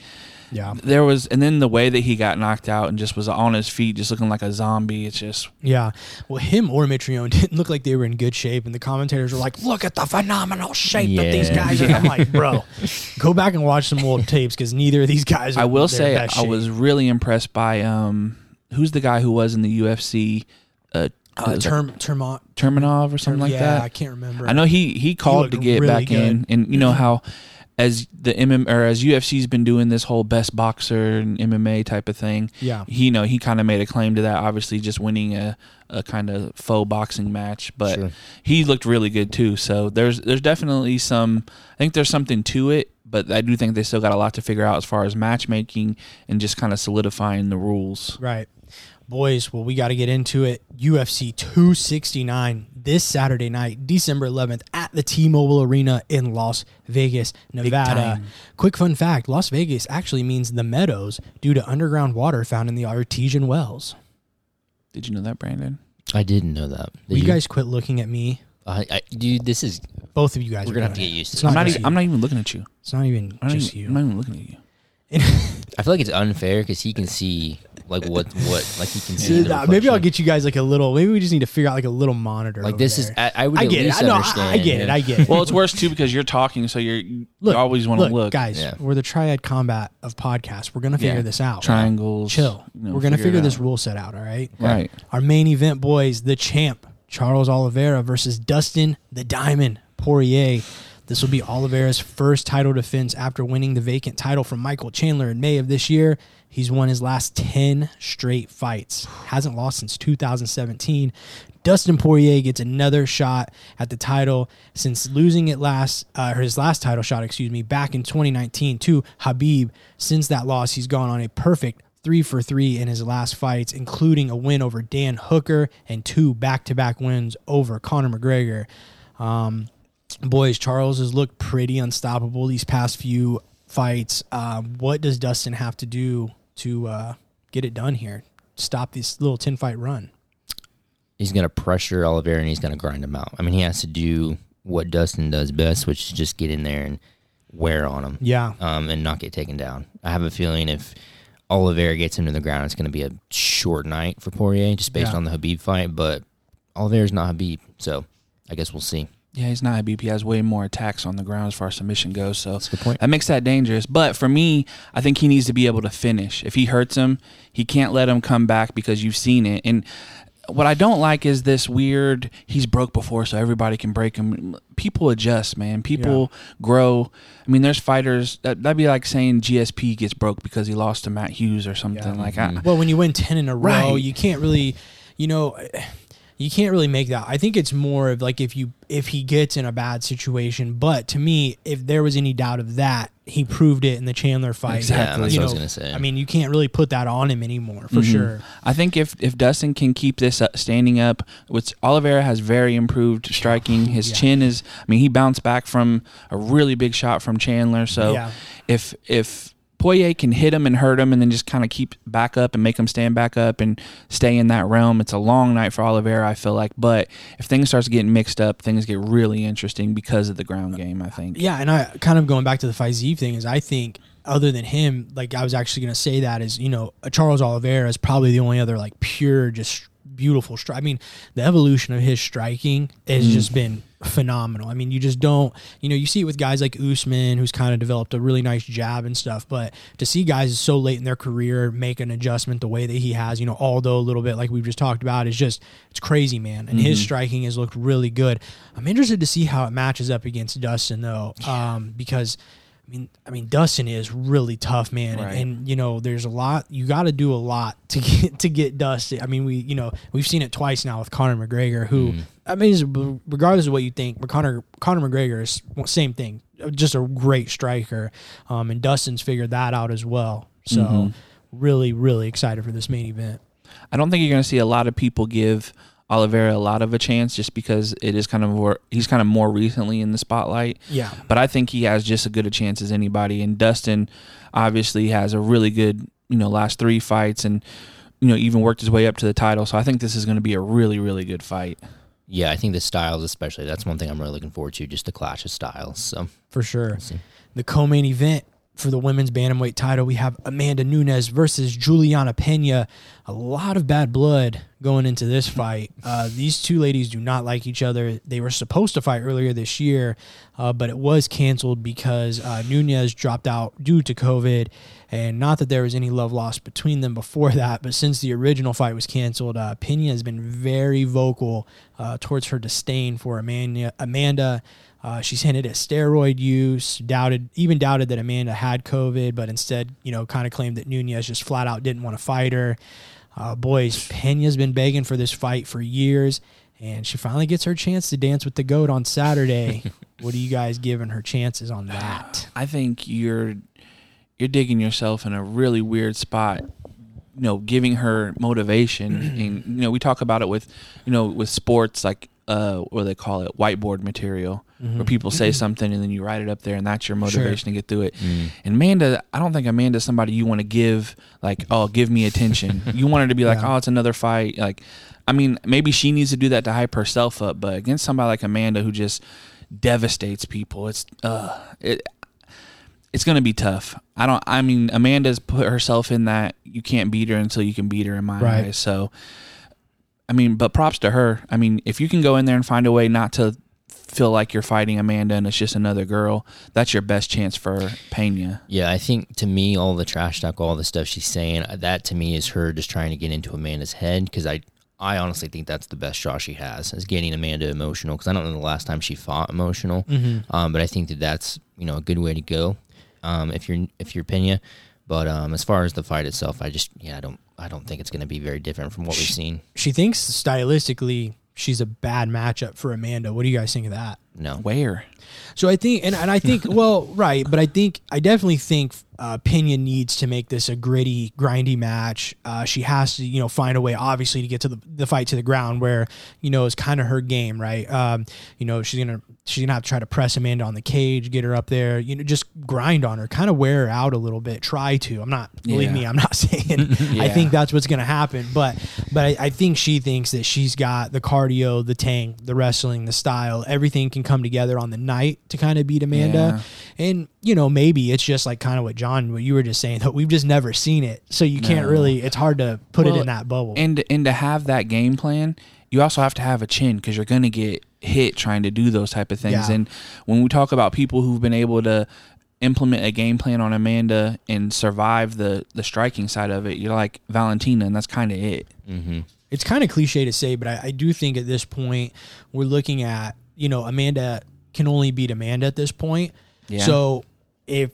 yeah. there was, and then the way that he got knocked out and just was on his feet, just looking like a zombie. It's just Yeah. Well, him or Mitrione didn't look like they were in good shape, and the commentators were like, "Look at the phenomenal shape that these Yeah. guys are." I'm like, "Bro, go back and watch some old tapes because neither of these guys." Are I will say I was really impressed by um who's the guy who was in the UFC uh, uh, term Termont. Terminov or something like that? yeah, that. I can't remember. I know he he called looked to get really back in, and you know how as the MM or as UFC's been doing this whole best boxer and MMA type of thing. Yeah. He you know he kind of made a claim to that. Obviously, just winning a, a kind of faux boxing match, but Sure. he looked really good too. So there's there's definitely some. I think there's something to it, but I do think they still got a lot to figure out as far as matchmaking and just kind of solidifying the rules. Right. Boys, well, we got to get into it. UFC 269 this Saturday night, December 11th, at the T Mobile Arena in Las Vegas, Nevada. Quick fun fact Las Vegas actually means the meadows due to underground water found in the artesian wells. Did you know that, Brandon? I didn't know that. Did Will you guys quit looking at me? I, I, dude, this is. Both of you guys We're are gonna have to get used to It's it. I'm not not. Even. I'm not even looking at you. It's not even I'm not just even, you. I'm not even looking at you. I feel like it's unfair because he can see like what what like he can see. the Uh, maybe I'll get you guys like a little. Maybe we just need to figure out like a little monitor. like this there. is. I, I would I at get it. least I know. I. I get it. I get it. Well, it's worse too because you're talking, so you're you always want to look, look. guys. Yeah. We're the triad combat of podcasts. We're gonna figure Yeah. this out. triangles. Chill. you know, We're gonna figure it this rule set out. All right. Right. Our main event, boys, the champ Charles Oliveira versus Dustin the Diamond Poirier. This will be Oliveira's first title defense after winning the vacant title from Michael Chandler in May of this year. He's won his last 10 straight fights. Hasn't lost since 2017. Dustin Poirier gets another shot at the title since losing it last, uh, his last title shot, excuse me, back in 2019 to Khabib. Since that loss, he's gone on a perfect three for three in his last fights, including a win over Dan Hooker and two back to back wins over Conor McGregor. Um, boys, Charles has looked pretty unstoppable these past few fights. Um, what does Dustin have to do to uh, get it done here? Stop this little 10 fight run. he's gonna pressure Oliveira and he's gonna grind him out. I mean, he has to do what Dustin does best, which is just get in there and wear on him. Yeah. um, and not get taken down. I have a feeling if Oliveira gets him to the ground, it's going to be a short night for Poirier, just based Yeah. on the Khabib fight. But Oliveira's not Khabib, so I guess we'll see. Yeah, he's not Khabib. He has way more attacks on the ground as far as submission goes. So That's a good point. that makes that dangerous. But for me, I think he needs to be able to finish. If he hurts him, he can't let him come back because you've seen it. And what I don't like is this weird. He's broke before, so everybody can break him. People adjust, man. People grow. I mean, there's fighters that that'd be like saying GSP gets broke because he lost to Matt Hughes or something. Yeah. Like mm-hmm. I, Well, when you win 10 in a row, Right. you can't really, you know, you can't really make that. I think it's more of like if you if he gets in a bad situation, but to me, if there was any doubt of that, he proved it in the Chandler fight. Exactly. that's You what I was gonna say. I mean, you can't really put that on him anymore, for Mhm. sure. I think if if Dustin can keep this up, standing up, which Oliveira has very improved striking. His Yeah. chin is. I mean, he bounced back from a really big shot from Chandler. So Yeah. if if Poirier can hit him and hurt him, and then just kind of keep back up and make him stand back up and stay in that realm, it's a long night for Oliveira. I feel like, but if things starts getting mixed up, things get really interesting because of the ground game. I think. Yeah, and I kind of going back to the Fiziev thing is I think other than him, like I was actually going to say that is you know Charles Oliveira is probably the only other like pure just beautiful strike. I mean, the evolution of his striking has Mm. just been phenomenal. I mean, you just don't you know you see it with guys like Usman who's kind of developed a really nice jab and stuff, but to see guys so late in their career make an adjustment the way that he has, you know, although a little bit like we've just talked about is just it's crazy, man. And his Mhm. striking has looked really good. I'm interested to see how it matches up against Dustin though, um, because I mean, I mean, Dustin is really tough, man, Right. and, and you know, there's a lot. You got to do a lot to get to get Dustin. I mean, we, you know, we've seen it twice now with Conor McGregor, who, Mhm. I mean, regardless of what you think, Conor Conor McGregor is same thing, just a great striker, um, and Dustin's figured that out as well. So, Mhm. really, really excited for this main event. I don't think you're going to see a lot of people give Oliveira a lot of a chance just because it is kind of more he's kind of more recently in the spotlight. Yeah, But I think he has just as good a chance as anybody. And Dustin obviously has a really good, you know, last three fights and you know, even worked his way up to the title. So I think this is going to be a really, really good fight. Yeah, I think the styles, especially, that's one thing I'm really looking forward to, just the clash of styles. So for sure. The co-main event for the women's bantamweight title, we have Amanda Nunes versus Julianna Peña. A lot of bad blood going into this fight. Uh, these two ladies do not like each other. They were supposed to fight earlier this year, uh, but it was canceled because uh, Nunes dropped out due to COVID. And not that there was any love lost between them before that, but since the original fight was canceled, uh, Peña has been very vocal uh, towards her disdain for Amanda. Amanda uh, she's hinted at steroid use, doubted even doubted that Amanda had COVID, but instead, you know, kind of claimed that Nunes just flat out didn't want to fight her. Uh, boys, Peña's been begging for this fight for years, and she finally gets her chance to dance with the goat on Saturday. what are you guys giving her chances on that? I think you're you're digging yourself in a really weird spot. You know, giving her motivation, and you know, we talk about it with, you know, with sports like uh, what do they call it, whiteboard material, Mm-hmm. where people say something and then you write it up there, and that's your motivation to get through it. Mm. And Amanda, I don't think Amanda's somebody you want to give like, oh, give me attention. you want her to be like, Yeah. oh, it's another fight. Like, I mean, maybe she needs to do that to hype herself up, but against somebody like Amanda who just devastates people, it's uh, it. It's gonna be tough. I don't. I mean, Amanda's put herself in that you can't beat her until you can beat her in my Right. eyes. So, I mean, but props to her. I mean, if you can go in there and find a way not to feel like you're fighting Amanda and it's just another girl, that's your best chance for Peña. Yeah, I think to me, all the trash talk, all the stuff she's saying, uh, that to me is her just trying to get into Amanda's head because I, I honestly think that's the best shot she has is getting Amanda emotional because I don't know the last time she fought emotional, um, but I think that that's you know a good way to go um, if you're if you're Peña. But um, as far as the fight itself, I just yeah I don't I don't think it's going to be very different from what we've seen. She thinks stylistically she's a bad matchup for Amanda. What do you guys think of that? No, Where? So I think, and, and I think, well, right, but I think, I definitely think uh, Peña needs to make this a gritty, grindy match. Uh, she has to, you know, find a way, obviously, to get to the, the fight to the ground, where you know is kind of her game, right? Um, you know, she's gonna she's gonna have to try to press Amanda on the cage, get her up there, you know, just grind on her, kind of wear her out a little bit. Try to. I'm not, believe Yeah. me, I'm not saying I think that's what's gonna happen, but but I, I think she thinks that she's got the cardio, the tank, the wrestling, the style, everything can come together on the night to kind of beat Amanda. And you know, maybe it's just like kind of what John, what you were just saying, that we've just never seen it, so you can't really. It's hard to put it in that bubble. And and to have that game plan, you also have to have a chin because you're gonna get hit trying to do those type of things. Yeah. And when we talk about people who've been able to implement a game plan on Amanda and survive the the striking side of it, you're like Valentina, and that's kind of it. mm-hmm. it's kind of cliche to say, but I, I do think at this point we're looking at you know Amanda can only beat Amanda at this point. Yeah. So if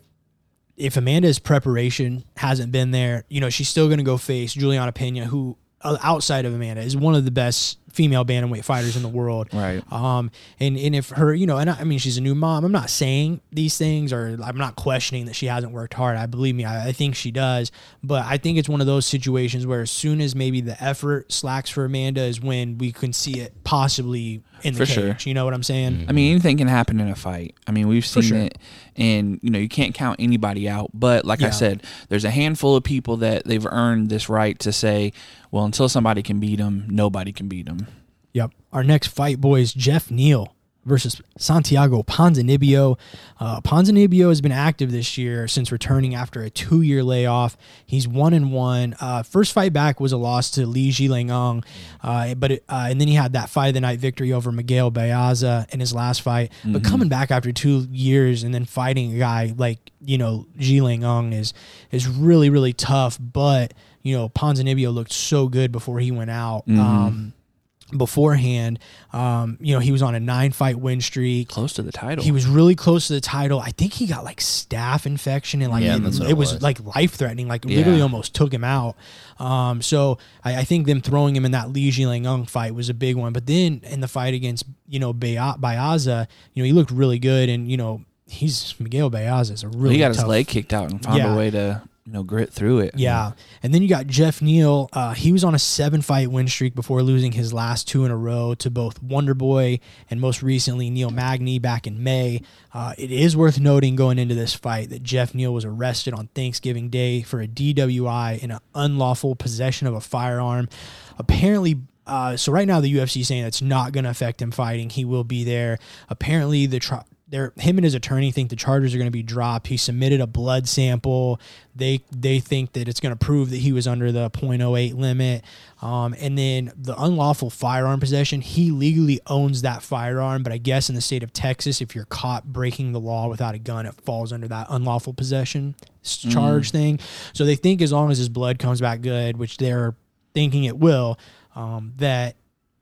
if Amanda's preparation hasn't been there, you know she's still going to go face Julianna Peña, who uh, outside of Amanda is one of the best female bantamweight fighters in the world. Right. Um, and and if her, you know, and I, I mean, she's a new mom. I'm not saying these things, or I'm not questioning that she hasn't worked hard. I believe me, I, I think she does. But I think it's one of those situations where as soon as maybe the effort slacks for Amanda is when we can see it possibly in the For cage. sure. You know what I'm saying? I mean, anything can happen in a fight. I mean, we've seen sure. it, and you know, you can't count anybody out. But like Yeah. I said, there's a handful of people that they've earned this right to say, well, until somebody can beat them, nobody can beat them. Yep. Our next fight, boys, Jeff Neal versus Santiago Ponzinibbio. Uh, Ponzinibbio has been active this year since returning after a two-year layoff. He's one and one. Uh, first fight back was a loss to Li Jingliang, uh, but it, uh, and then he had that fight of the night victory over Miguel Baeza in his last fight. But coming back after two years and then fighting a guy like you know Jingliang is is really really tough. But you know Ponzinibbio looked so good before he went out. Um, beforehand. Um, you know, he was on a nine fight win streak. Close to the title. He was really close to the title. I think he got like staph infection and like Yeah, it, it it was, was. like life threatening. Like literally almost took him out. Um, so I, I think them throwing him in that Li Jingliang fight was a big one. But then in the fight against you know Baya- Baeza, you know he looked really good and you know he's Miguel Baeza is a really he got his leg kicked out and found Yeah. a way to you know grit through it. Yeah. And then you got Jeff Neal. Uh, he was on a seven fight win streak before losing his last two in a row to both Wonder Boy and most recently Neil Magny back in May. Uh, it is worth noting going into this fight that Jeff Neal was arrested on Thanksgiving Day for a DWI and an unlawful possession of a firearm. Apparently, uh, so right now the UFC is saying that's not going to affect him fighting. He will be there. Apparently, the tri- they're, him and his attorney think the charges are going to be dropped. He submitted a blood sample. They they think that it's going to prove that he was under the .08 limit. Um, and then the unlawful firearm possession, he legally owns that firearm, but I guess in the state of Texas, if you're caught breaking the law without a gun, it falls under that unlawful possession s- charge thing. So they think as long as his blood comes back good, which they're thinking it will, um, that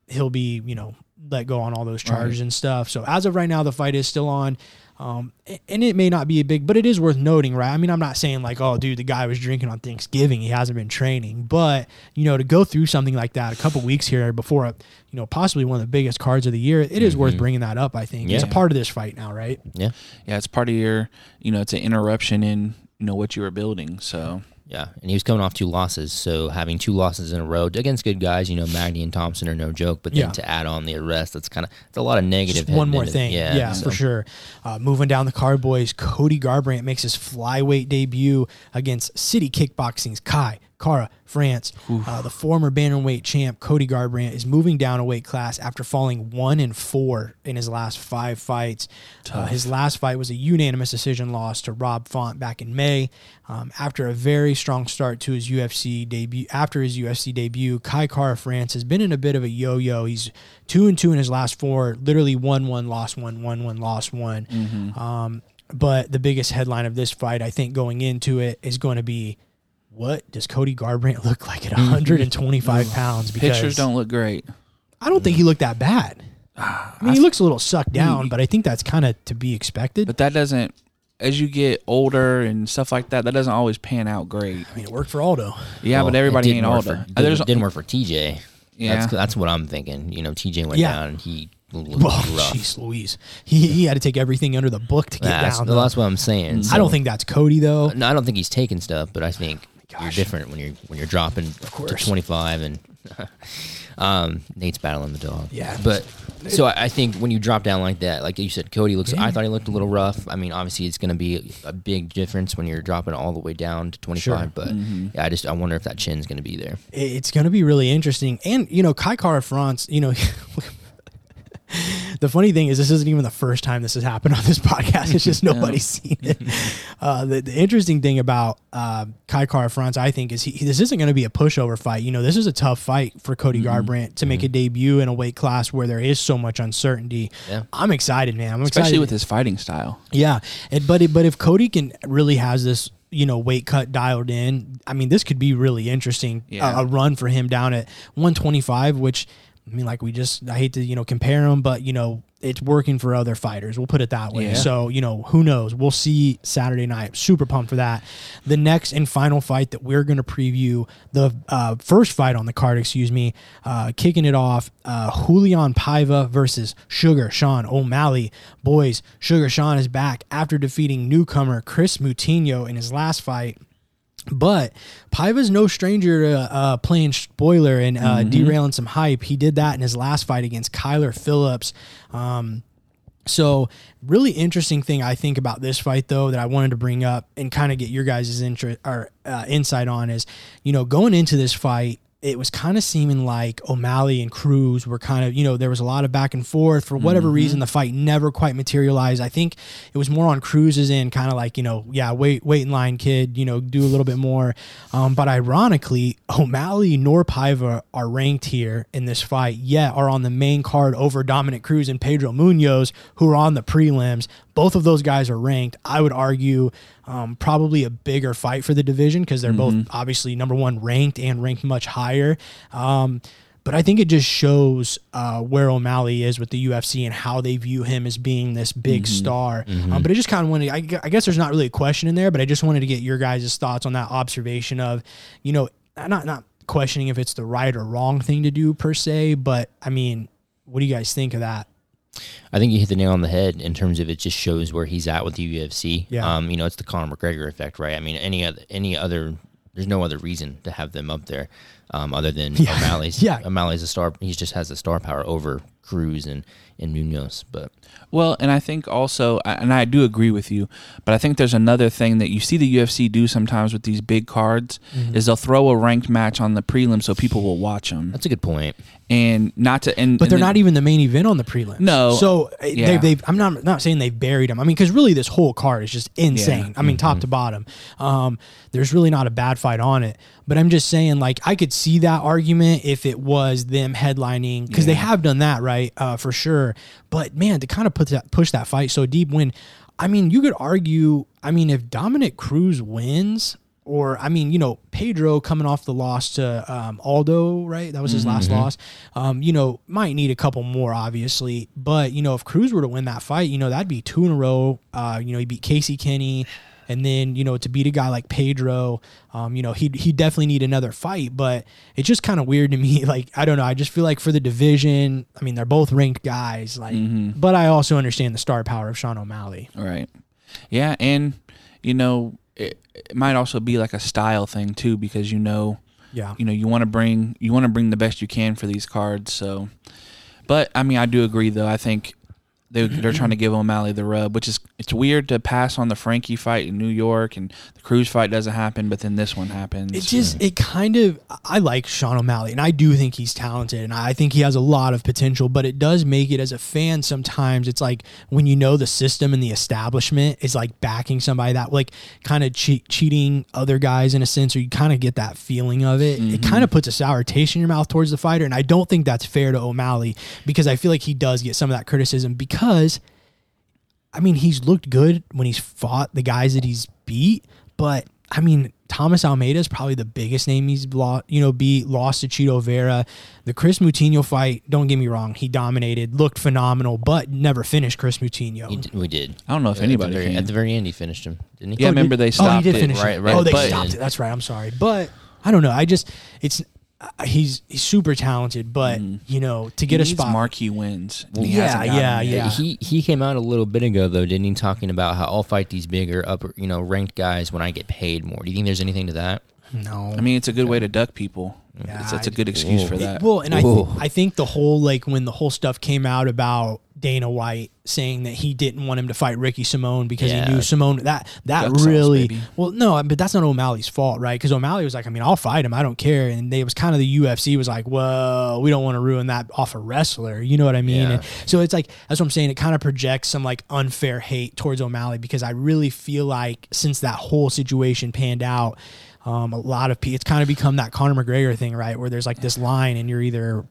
he'll be, you know, let go on all those charges and stuff. So as of right now, the fight is still on. Um, and it may not be a big, but it is worth noting, right? I mean, I'm not saying like, oh, dude, the guy was drinking on Thanksgiving. He hasn't been training, but you know, to go through something like that a couple weeks here before, a, you know, possibly one of the biggest cards of the year, it is worth bringing that up. I think it's a part of this fight now, right? Yeah. yeah. It's part of your, you know, it's an interruption in you know what you were building. So Yeah, and he was coming off two losses, so having two losses in a row against good guys, you know, Magny and Thompson are no joke. But then Yeah. to add on the arrest, that's kind of it's a lot of negative. Just one more thing. Yeah, so- for sure. Uh, moving down the card, boys, Cody Garbrandt makes his flyweight debut against City Kickboxing's Kai Kara France. Uh, the former bantamweight champ Cody Garbrandt is moving down a weight class after falling one and four in his last five fights. Uh, his last fight was a unanimous decision loss to Rob Font back in May. Um, after a very strong start to his UFC debut, after his UFC debut, Kai Kara France has been in a bit of a yo-yo. He's two and two in his last four, literally one one, lost one, one one, lost one. Um, but the biggest headline of this fight, I think, going into it is going to be. What does Cody Garbrandt look like at 125 pounds? Because pictures don't look great. I don't think he looked that bad. I mean, he looks a little sucked down, but I think that's kind of to be expected. But that doesn't. As you get older and stuff like that, that doesn't always pan out great. I mean, it worked for Aldo. Yeah, Well, but it everybody didn't ain't work older. For, Uh, There's didn't, didn't work for TJ. Yeah. that's, that's what I'm thinking. You know, TJ went Yeah. down and he looked Well, rough. jeez, Louise, he, he had to take everything under the book to get That's, down. well, though. that's what I'm saying. I don't So- think that's Cody though. No, I don't think he's taking stuff, but I think you're different when you're when you're dropping to course. 25 and um, Nate's battling the dog. Yeah. but so I, I think when you drop down like that, like you said, Cody looks. I thought he looked a little rough. I mean, obviously it's going to be a, a big difference when you're dropping all the way down to 25. Sure. But yeah, I just I wonder if that chin's going to be there. it's going to be really interesting. And you know, Kai Kara France, you know, the funny thing is this isn't even the first time this has happened on this podcast. It's just nobody's seen it. Uh, the, the interesting thing about uh, Kai France, I think, is he, he- this isn't going to be a pushover fight. You know, this is a tough fight for Cody Garbrandt to make a debut in a weight class where there is so much uncertainty. Yeah. I'm excited, man. I'm especially excited. with his fighting style. Yeah, and, but it, but if Cody can really has this you know weight cut dialed in, I mean this could be really interesting. Yeah. A, a run for him down at 125, which I mean like we just I hate to you know compare them, but you know it's working for other fighters. We'll put it that way. Yeah. So you know who knows? We'll see Saturday night. Super pumped for that. The next and final fight that we're going to preview the uh, first fight on the card. Excuse me, uh, kicking it off. Uh, Julian Paiva versus Sugar Sean O'Malley. Boys, Sugar Sean is back after defeating newcomer Chris Moutinho in his last fight. But Paiva's no stranger to uh, playing spoiler and uh, derailing some hype. He did that in his last fight against Kyler Phillips. Um, so, really interesting thing I think about this fight, though, that I wanted to bring up and kind of get your guys' interest or uh, insight on is, you know, going into this fight, it was kind of seeming like O'Malley and Cruz were kind of, you know, there was a lot of back and forth. For whatever reason, the fight never quite materialized. I think it was more on Cruz's end, kind of like, you know, yeah, wait, wait in line, kid, you know, do a little bit more. Um, but ironically, O'Malley nor Paiva are ranked here in this fight, yet are on the main card over Dominick Cruz and Pedro Munhoz, who are on the prelims. Both of those guys are ranked. I would argue um, probably a bigger fight for the division because they're both obviously number one ranked and ranked much higher. Um, but I think it just shows uh, where O'Malley is with the UFC and how they view him as being this big star. Um, but I just kind of wanted, I, I, guess there's not really a question in there, but I just wanted to get your guys' thoughts on that observation of, you know, not not questioning if it's the right or wrong thing to do per se, but I mean, what do you guys think of that? I think you hit the nail on the head in terms of it just shows where he's at with the UFC. Yeah. Um, you know, it's the Conor McGregor effect, right? I mean, any other any other there's no other reason to have them up there um, other than Yeah. O'Malley's. Yeah. O'Malley's a star. He just has the star power over Cruz and and Munhoz. But Well, and I think also, and I do agree with you, but I think there's another thing that you see the UFC do sometimes with these big cards Mm-hmm. is they'll throw a ranked match on the prelim so people will watch them, that's a good point. and not to and But and they're then- not even the main event on the prelim. No. So uh, Yeah. they, they've. I'm not not saying they've buried them. I mean, because really, this whole card is just insane. I mean, top to bottom. Um, there's really not a bad fight on it. But I'm just saying, like, I could see that argument if it was them headlining because they have done that, right? Uh, for sure. But man, to kind of put that push that fight so deep when, I mean, you could argue. I mean, if Dominick Cruz wins. Or I mean, you know, Pedro coming off the loss to um, Aldo, right? That was his last loss. Um, you know, might need a couple more, obviously. But you know, if Cruz were to win that fight, you know, that'd be two in a row. Uh, you know, he beat Casey Kenny, and then you know, to beat a guy like Pedro, um, you know, he he definitely need another fight. But it's just kind of weird to me. Like I don't know. I just feel like for the division, I mean, they're both ranked guys. Like, but I also understand the star power of Sean O'Malley. Right. Yeah, and you know, it, it might also be like a style thing too, because you know, Yeah. you know, you want to bring you want to bring the best you can for these cards. So, but I mean, I do agree though. I think they they're trying to give O'Malley the rub, which is it's weird to pass on the Frankie fight in New York and the Cruz fight doesn't happen, but then this one happens. It just it kind of I like Sean O'Malley and I do think he's talented and I think he has a lot of potential, but it does make it as a fan sometimes it's like when you know the system and the establishment is like backing somebody that like kind of cheat, cheating other guys in a sense or you kind of get that feeling of it. It mm-hmm. kind of puts a sour taste in your mouth towards the fighter and I don't think that's fair to O'Malley because I feel like he does get some of that criticism because I mean, he's looked good when he's fought the guys that he's beat, but I mean, Thomas Almeida is probably the biggest name he's lost, you know, beat, lost to Chito Vera. The Chris Moutinho fight, don't get me wrong, he dominated, looked phenomenal, but never finished Chris Moutinho. He, d- we did. I don't know if At the anybody very- at the very end, he finished him, didn't he? Yeah, oh, I remember they stopped oh, he stopped did it. finish right- it. right oh, they at the stopped it. That's right. I'm sorry. But I don't know. I just, it's, Uh, he's he's super talented, but, mm-hmm. you know, to get he a needs spot. marquee wins. Well, he hasn't yeah, yeah, yeah. He he came out a little bit ago though, didn't he? Talking about how I'll fight these bigger, upper, you know, ranked guys when I get paid more. Do you think there's anything to that? No. I mean, it's a good way to duck people. Yeah, it's, it's a I- good excuse Whoa. for that. Well, and I, th- I think the whole like when the whole stuff came out about Dana White saying that he didn't want him to fight Ricky Simón because Yeah. he knew Simón that that Duck sauce, really baby. well no, but that's not O'Malley's fault, right? Because O'Malley was like, I mean, I'll fight him, I don't care, and they it was kind of the UFC was like, well, we don't want to ruin that off a wrestler, you know what I mean? Yeah. And so it's like that's what I'm saying. It kind of projects some like unfair hate towards O'Malley because I really feel like since that whole situation panned out. Um, a lot of people, it's kind of become that Conor McGregor thing, right? Where there's like this line, and you're either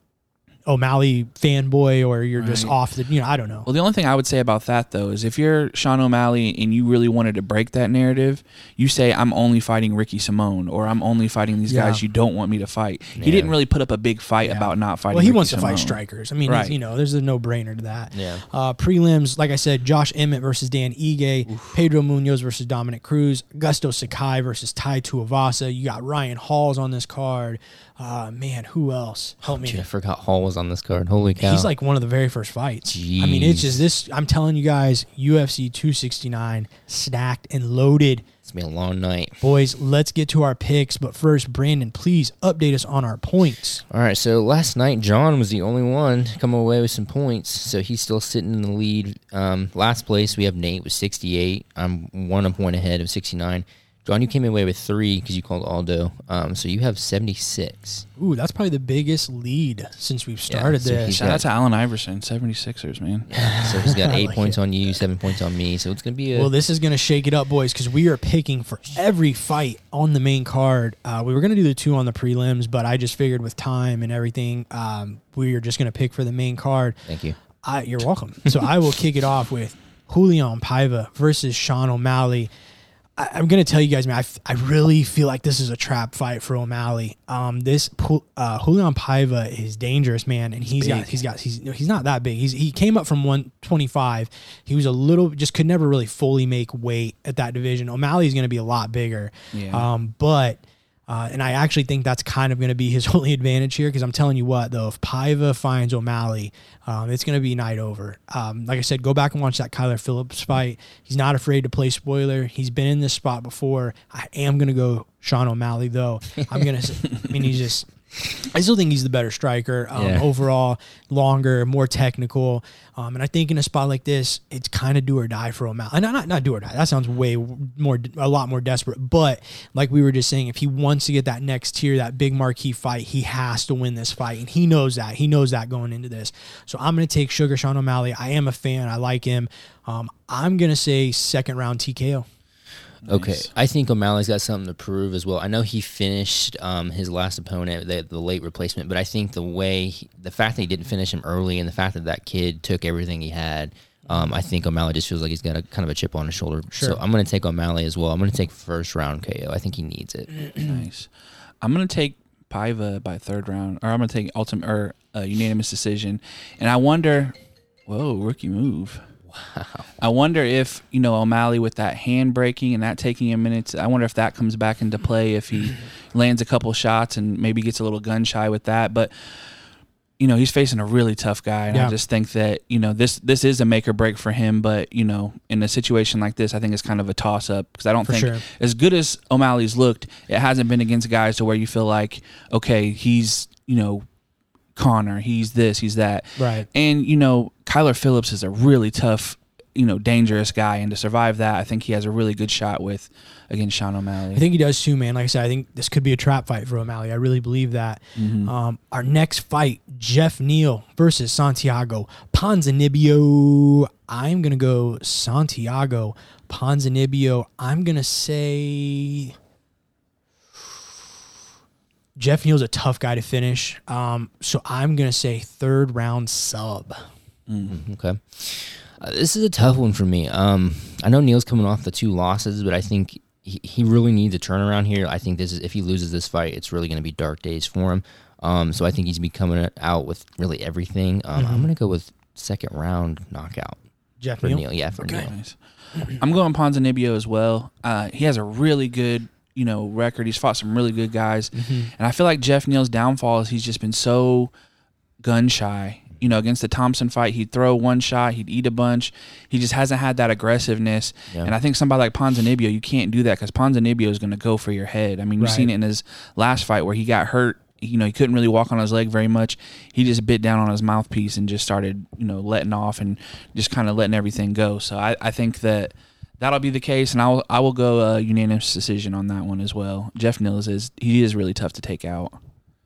O'Malley fanboy or you're just off the, you know, I don't know. Well, the only thing I would say about that though is if you're Sean O'Malley and you really wanted to break that narrative, you say I'm only fighting Ricky Simón or I'm only fighting these Yeah. guys you don't want me to fight. Yeah. He didn't really put up a big fight Yeah. about not fighting. Well, he Ricky wants to fight strikers. I mean, Right. you know, there's a no brainer to that. Yeah. Uh, prelims, like I said, Josh Emmett versus Dan Ige, Pedro Munhoz versus Dominic Cruz, Gusto Sakai versus Tai Tuivasa. You got Ryan Halls on this card. Uh, man, who else? Help me. Dude, I forgot Hall was on this card. Holy cow! He's like one of the very first fights. I mean, it's just this. I'm telling you guys, UFC 269 stacked and loaded. it's been a long night. Boys, let's get to our picks. But first, Brandon, please update us on our points. All right, so last night John was the only one to come away with some points, so he's still sitting in the lead. Um, last place we have Nate with 68. I'm one point ahead of 69. John, you came away with three because you called Aldo, um, so you have 76. Ooh, that's probably the biggest lead since we've started so this. he's Shout out to Allen Iverson, 76ers, man. So he's got eight like points it. on you, seven points on me. So it's gonna be a Well, this is going to shake it up, boys, because we are picking for every fight on the main card. Uh, we were going to do the two on the prelims, but I just figured with time and everything, um, we are just going to pick for the main card. thank you. I, you're welcome. So I will kick it off with Julian Paiva versus Sean O'Malley. I, I'm going to tell you guys, man, I, f- I really feel like this is a trap fight for O'Malley. Um, this uh, Julian Paiva is dangerous, man, and he's got he's got he's he's not that big. He's he came up from 125. He was a little just could never really fully make weight at that division. O'Malley is going to be a lot bigger. Yeah. Um, but Uh, and I actually think that's kind of going to be his only advantage here because I'm telling you what, though, if Paiva finds O'Malley, um, it's going to be night over. Um, like I said, go back and watch that Kyler Phillips fight. He's not afraid to play spoiler. He's been in this spot before. I am going to go Sean O'Malley, though. I'm going to, I mean, he's just. I still think he's the better striker um, Yeah. overall, longer, more technical, um, and I think in a spot like this, it's kind of do or die for O'Malley. Not, not not do or die. That sounds way more, a lot more desperate. But like we were just saying, if he wants to get that next tier, that big marquee fight, he has to win this fight, and he knows that. He knows that going into this. So I'm going to take Sugar Sean O'Malley. I am a fan. I like him. Um, I'm going to say second round TKO. Okay, I think O'Malley's got something to prove as well. I know he finished um, his last opponent, the, the late replacement, but I think the way, he, the fact that he didn't finish him early, and the fact that that kid took everything he had, um, I think O'Malley just feels like he's got a kind of a chip on his shoulder. Sure. So I'm going to take O'Malley as well. I'm going to take first round KO. I think he needs it. nice. I'm gonna take Paiva by third round, or I'm gonna take ultimate or uh, unanimous decision. And I wonder, whoa, rookie move. Wow. I wonder if you know O'Malley with that hand braking and that taking a minute. I wonder if that comes back into play if he lands a couple shots and maybe gets a little gun shy with that. But you know he's facing a really tough guy, and Yeah. I just think that you know this this is a make or break for him. But you know in a situation like this, I think it's kind of a toss up because I don't For think sure. as good as O'Malley's looked, it hasn't been against guys to where you feel like okay he's you know Conor, he's this, he's that, Right. and you know Kyler Phillips is a really tough. You know, dangerous guy, and to survive that, I think he has a really good shot with against Sean O'Malley. I think he does too, man. Like I said, I think this could be a trap fight for O'Malley. I really believe that. Um, our next fight, Jeff Neal versus Santiago Ponzinibbio. I'm gonna go Santiago Ponzinibbio. I'm gonna say Jeff Neal's a tough guy to finish. Um, so I'm gonna say third round sub. Okay. Uh, this is a tough one for me. Um, I know Neal's coming off the two losses, but I think he, he really needs a turnaround here. I think this is if he loses this fight, it's really going to be dark days for him. Um, so I think he's be coming out with really everything. Um, I'm going to go with second round knockout Jeff for Neal. Neil. Yeah, for Neal. Nice. I'm going Ponzinibbio as well. Uh, he has a really good, you know, record. He's fought some really good guys, and I feel like Jeff Neal's downfall is he's just been so gun shy. You know, against the Thompson fight, he'd throw one shot, he'd eat a bunch. He just hasn't had that aggressiveness. Yeah. And I think somebody like Ponzinibbio, you can't do that because Ponzinibbio is going to go for your head. I mean, you've Right. seen it in his last fight where he got hurt. You know, he couldn't really walk on his leg very much. He just bit down on his mouthpiece and just started, you know, letting off and just kind of letting everything go. So I, I think that that'll be the case, and I will I will go a unanimous decision on that one as well. Jeff Neal's is he is really tough to take out.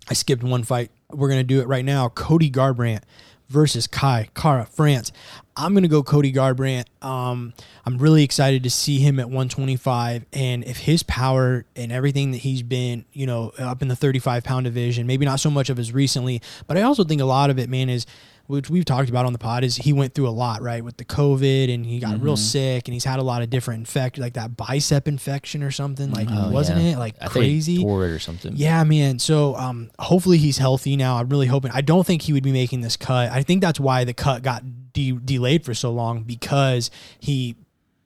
I skipped one fight. We're gonna do it right now. Cody Garbrandt versus Kai Kara France. I'm gonna go Cody Garbrandt. Um, I'm really excited to see him at 125, and if his power and everything that he's been, you know, up in the 35 pound division, maybe not so much of as recently, but I also think a lot of it, man, is which we've talked about on the pod is he went through a lot, right, with the COVID, and he got real sick, and he's had a lot of different infect, like that bicep infection or something, like Oh, wasn't yeah. it like I think crazy? tore it or something. Yeah, man. So um, hopefully he's healthy now. I'm really hoping. I don't think he would be making this cut. I think that's why the cut got de- delayed for so long because he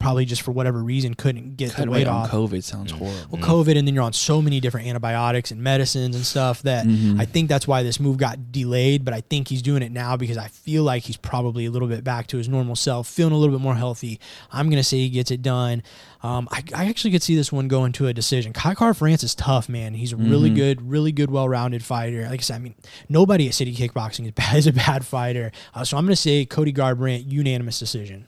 probably just for whatever reason couldn't get Cut the weight weight on off. COVID sounds horrible. Well, COVID, and then you're on so many different antibiotics and medicines and stuff that I think that's why this move got delayed. But I think he's doing it now because I feel like he's probably a little bit back to his normal self, feeling a little bit more healthy. I'm gonna say he gets it done. Um, I, I actually could see this one going to a decision. Kai Car France is tough, man. He's a really good, really good, well-rounded fighter. Like I said, I mean, nobody at City Kickboxing is, bad, is a bad fighter. Uh, so I'm gonna say Cody Garbrandt, unanimous decision.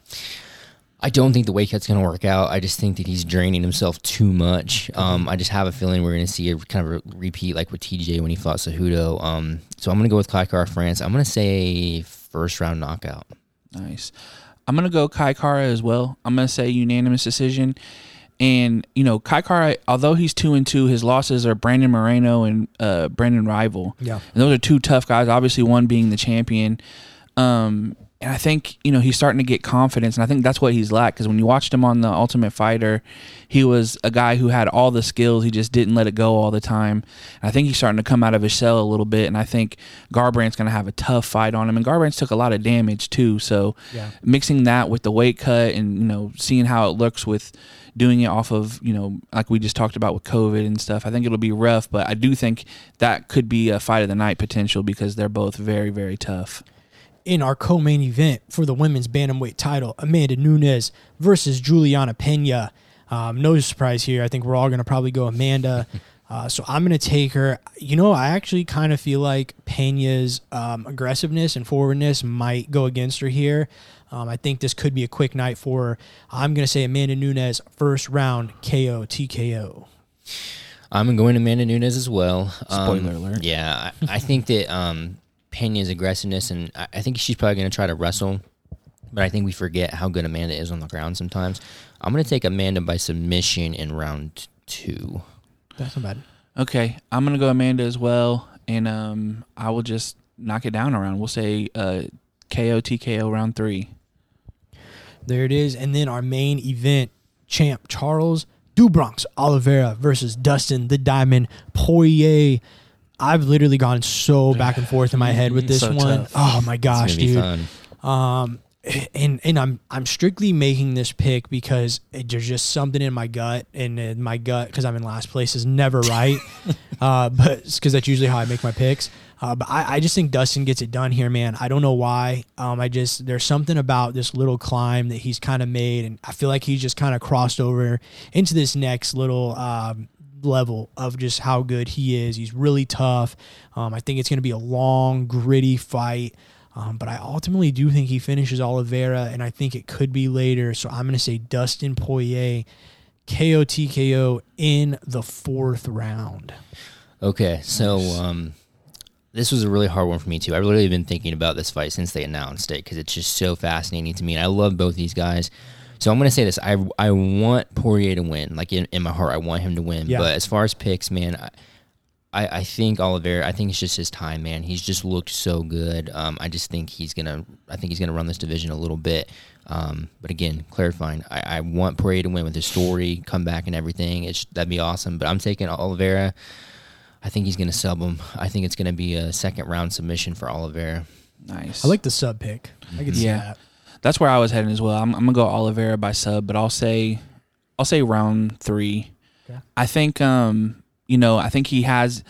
I don't think the weight cut's going to work out. I just think that he's draining himself too much. Um, I just have a feeling we're going to see a kind of a repeat like with TJ when he fought Cejudo. Um, so I'm going to go with Kai Car France. I'm going to say first round knockout. Nice. I'm gonna go Kai Kara as well. I'm gonna say unanimous decision. And you know, Kai Kara, although he's two and two, his losses are Brandon Moreno and uh, Brandon Royval. Yeah. and those are two tough guys. Obviously, one being the champion. Um, and I think you know he's starting to get confidence, and I think that's what he's lacked. Because when you watched him on the Ultimate Fighter, he was a guy who had all the skills. He just didn't let it go all the time. And I think he's starting to come out of his shell a little bit. And I think Garbrandt's going to have a tough fight on him. And Garbrandt's took a lot of damage too. So Yeah. mixing that with the weight cut and you know seeing how it looks with doing it off of you know like we just talked about with COVID and stuff. I think it'll be rough, but I do think that could be a fight of the night potential because they're both very very tough. In our co-main event for the women's bantamweight title, Amanda Nunes versus Julianna Peña. Um, no surprise here. I think we're all going to probably go Amanda. Uh, so I'm going to take her. You know, I actually kind of feel like Peña's um, aggressiveness and forwardness might go against her here. Um, I think this could be a quick night for her. I'm going to say Amanda Nunes first round KO TKO. I'm going to Amanda Nunes as well. Spoiler Um, alert. Yeah, I, I think that um, Peña's aggressiveness, and I, I think she's probably going to try to wrestle, but I think we forget how good Amanda is on the ground sometimes. I'm going to take Amanda by submission in round two. That's not bad. Okay, I'm gonna go Amanda as well, and um, I will just knock it down around. We'll say uh, KO TKO round three. There it is. And then our main event champ, Charles do Bronx Oliveira versus Dustin the Diamond Poirier. I've literally gone so back and forth in my head with this So one. tough. Oh my gosh, dude. Um, and and I'm I'm strictly making this pick because it, there's just something in my gut, and in my gut because I'm in last place is never right. uh, but because that's usually how I make my picks. Uh, but I, I just think Dustin gets it done here, man. I don't know why. Um, I just there's something about this little climb that he's kind of made, and I feel like he's just kind of crossed over into this next little um, level of just how good he is. He's really tough. Um, I think it's going to be a long, gritty fight. Um, but I ultimately do think he finishes Oliveira, and I think it could be later. So I'm going to say Dustin Poirier, KO TKO in the fourth round. Okay, so um, this was a really hard one for me too. I've really been thinking about this fight since they announced it because it's just so fascinating to me, and I love both these guys. So I'm gonna say this: I I want Poirier to win. Like in, in my heart, I want him to win. Yeah. But as far as picks, man, I, I I think Oliveira. I think it's just his time, man. He's just looked so good. Um, I just think he's gonna. I think he's gonna run this division a little bit. Um, but again, clarifying, I, I want Poirier to win with his story, comeback, and everything. It's that'd be awesome. But I'm taking Oliveira. I think he's going to sub him. I think it's going to be a second round submission for Oliveira. Nice. I like the sub pick. I can see Yeah. that. That's where I was heading as well. I'm, I'm gonna go Oliveira by sub, but I'll say, I'll say round three. Okay. I think, um, you know, I think he has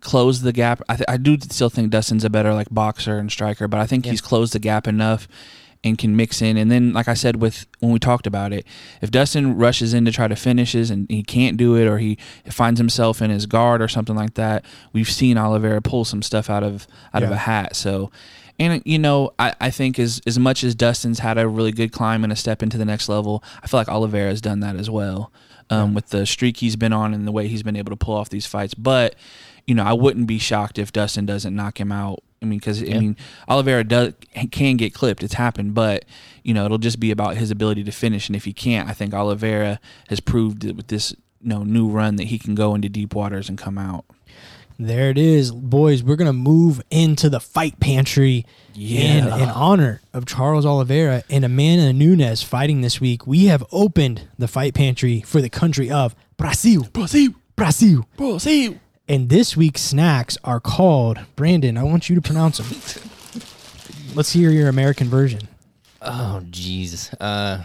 closed the gap. I, th- I do still think Dustin's a better like boxer and striker, but I think Yeah. he's closed the gap enough and can mix in. And then, like I said, with when we talked about it, if Dustin rushes in to try to finishes and he can't do it, or he finds himself in his guard or something like that, we've seen Oliveira pull some stuff out of out of a hat. So. And you know, I, I think as as much as Dustin's had a really good climb and a step into the next level, I feel like Oliveira's done that as well. Um, with the streak he's been on and the way he's been able to pull off these fights. But you know, I wouldn't be shocked if Dustin doesn't knock him out. I mean, because I mean, Oliveira does can get clipped. It's happened, but you know, it'll just be about his ability to finish. And if he can't, I think Oliveira has proved with this you know new run that he can go into deep waters and come out. There it is, boys. We're gonna move into the fight pantry in, in honor of Charles Oliveira and Amanda Nunes fighting this week. We have opened the fight pantry for the country of Brazil. Brazil, Brazil. Brazil. And this week's snacks are called Brandon. I want you to pronounce them. Let's hear your American version. Oh, jeez. Uh,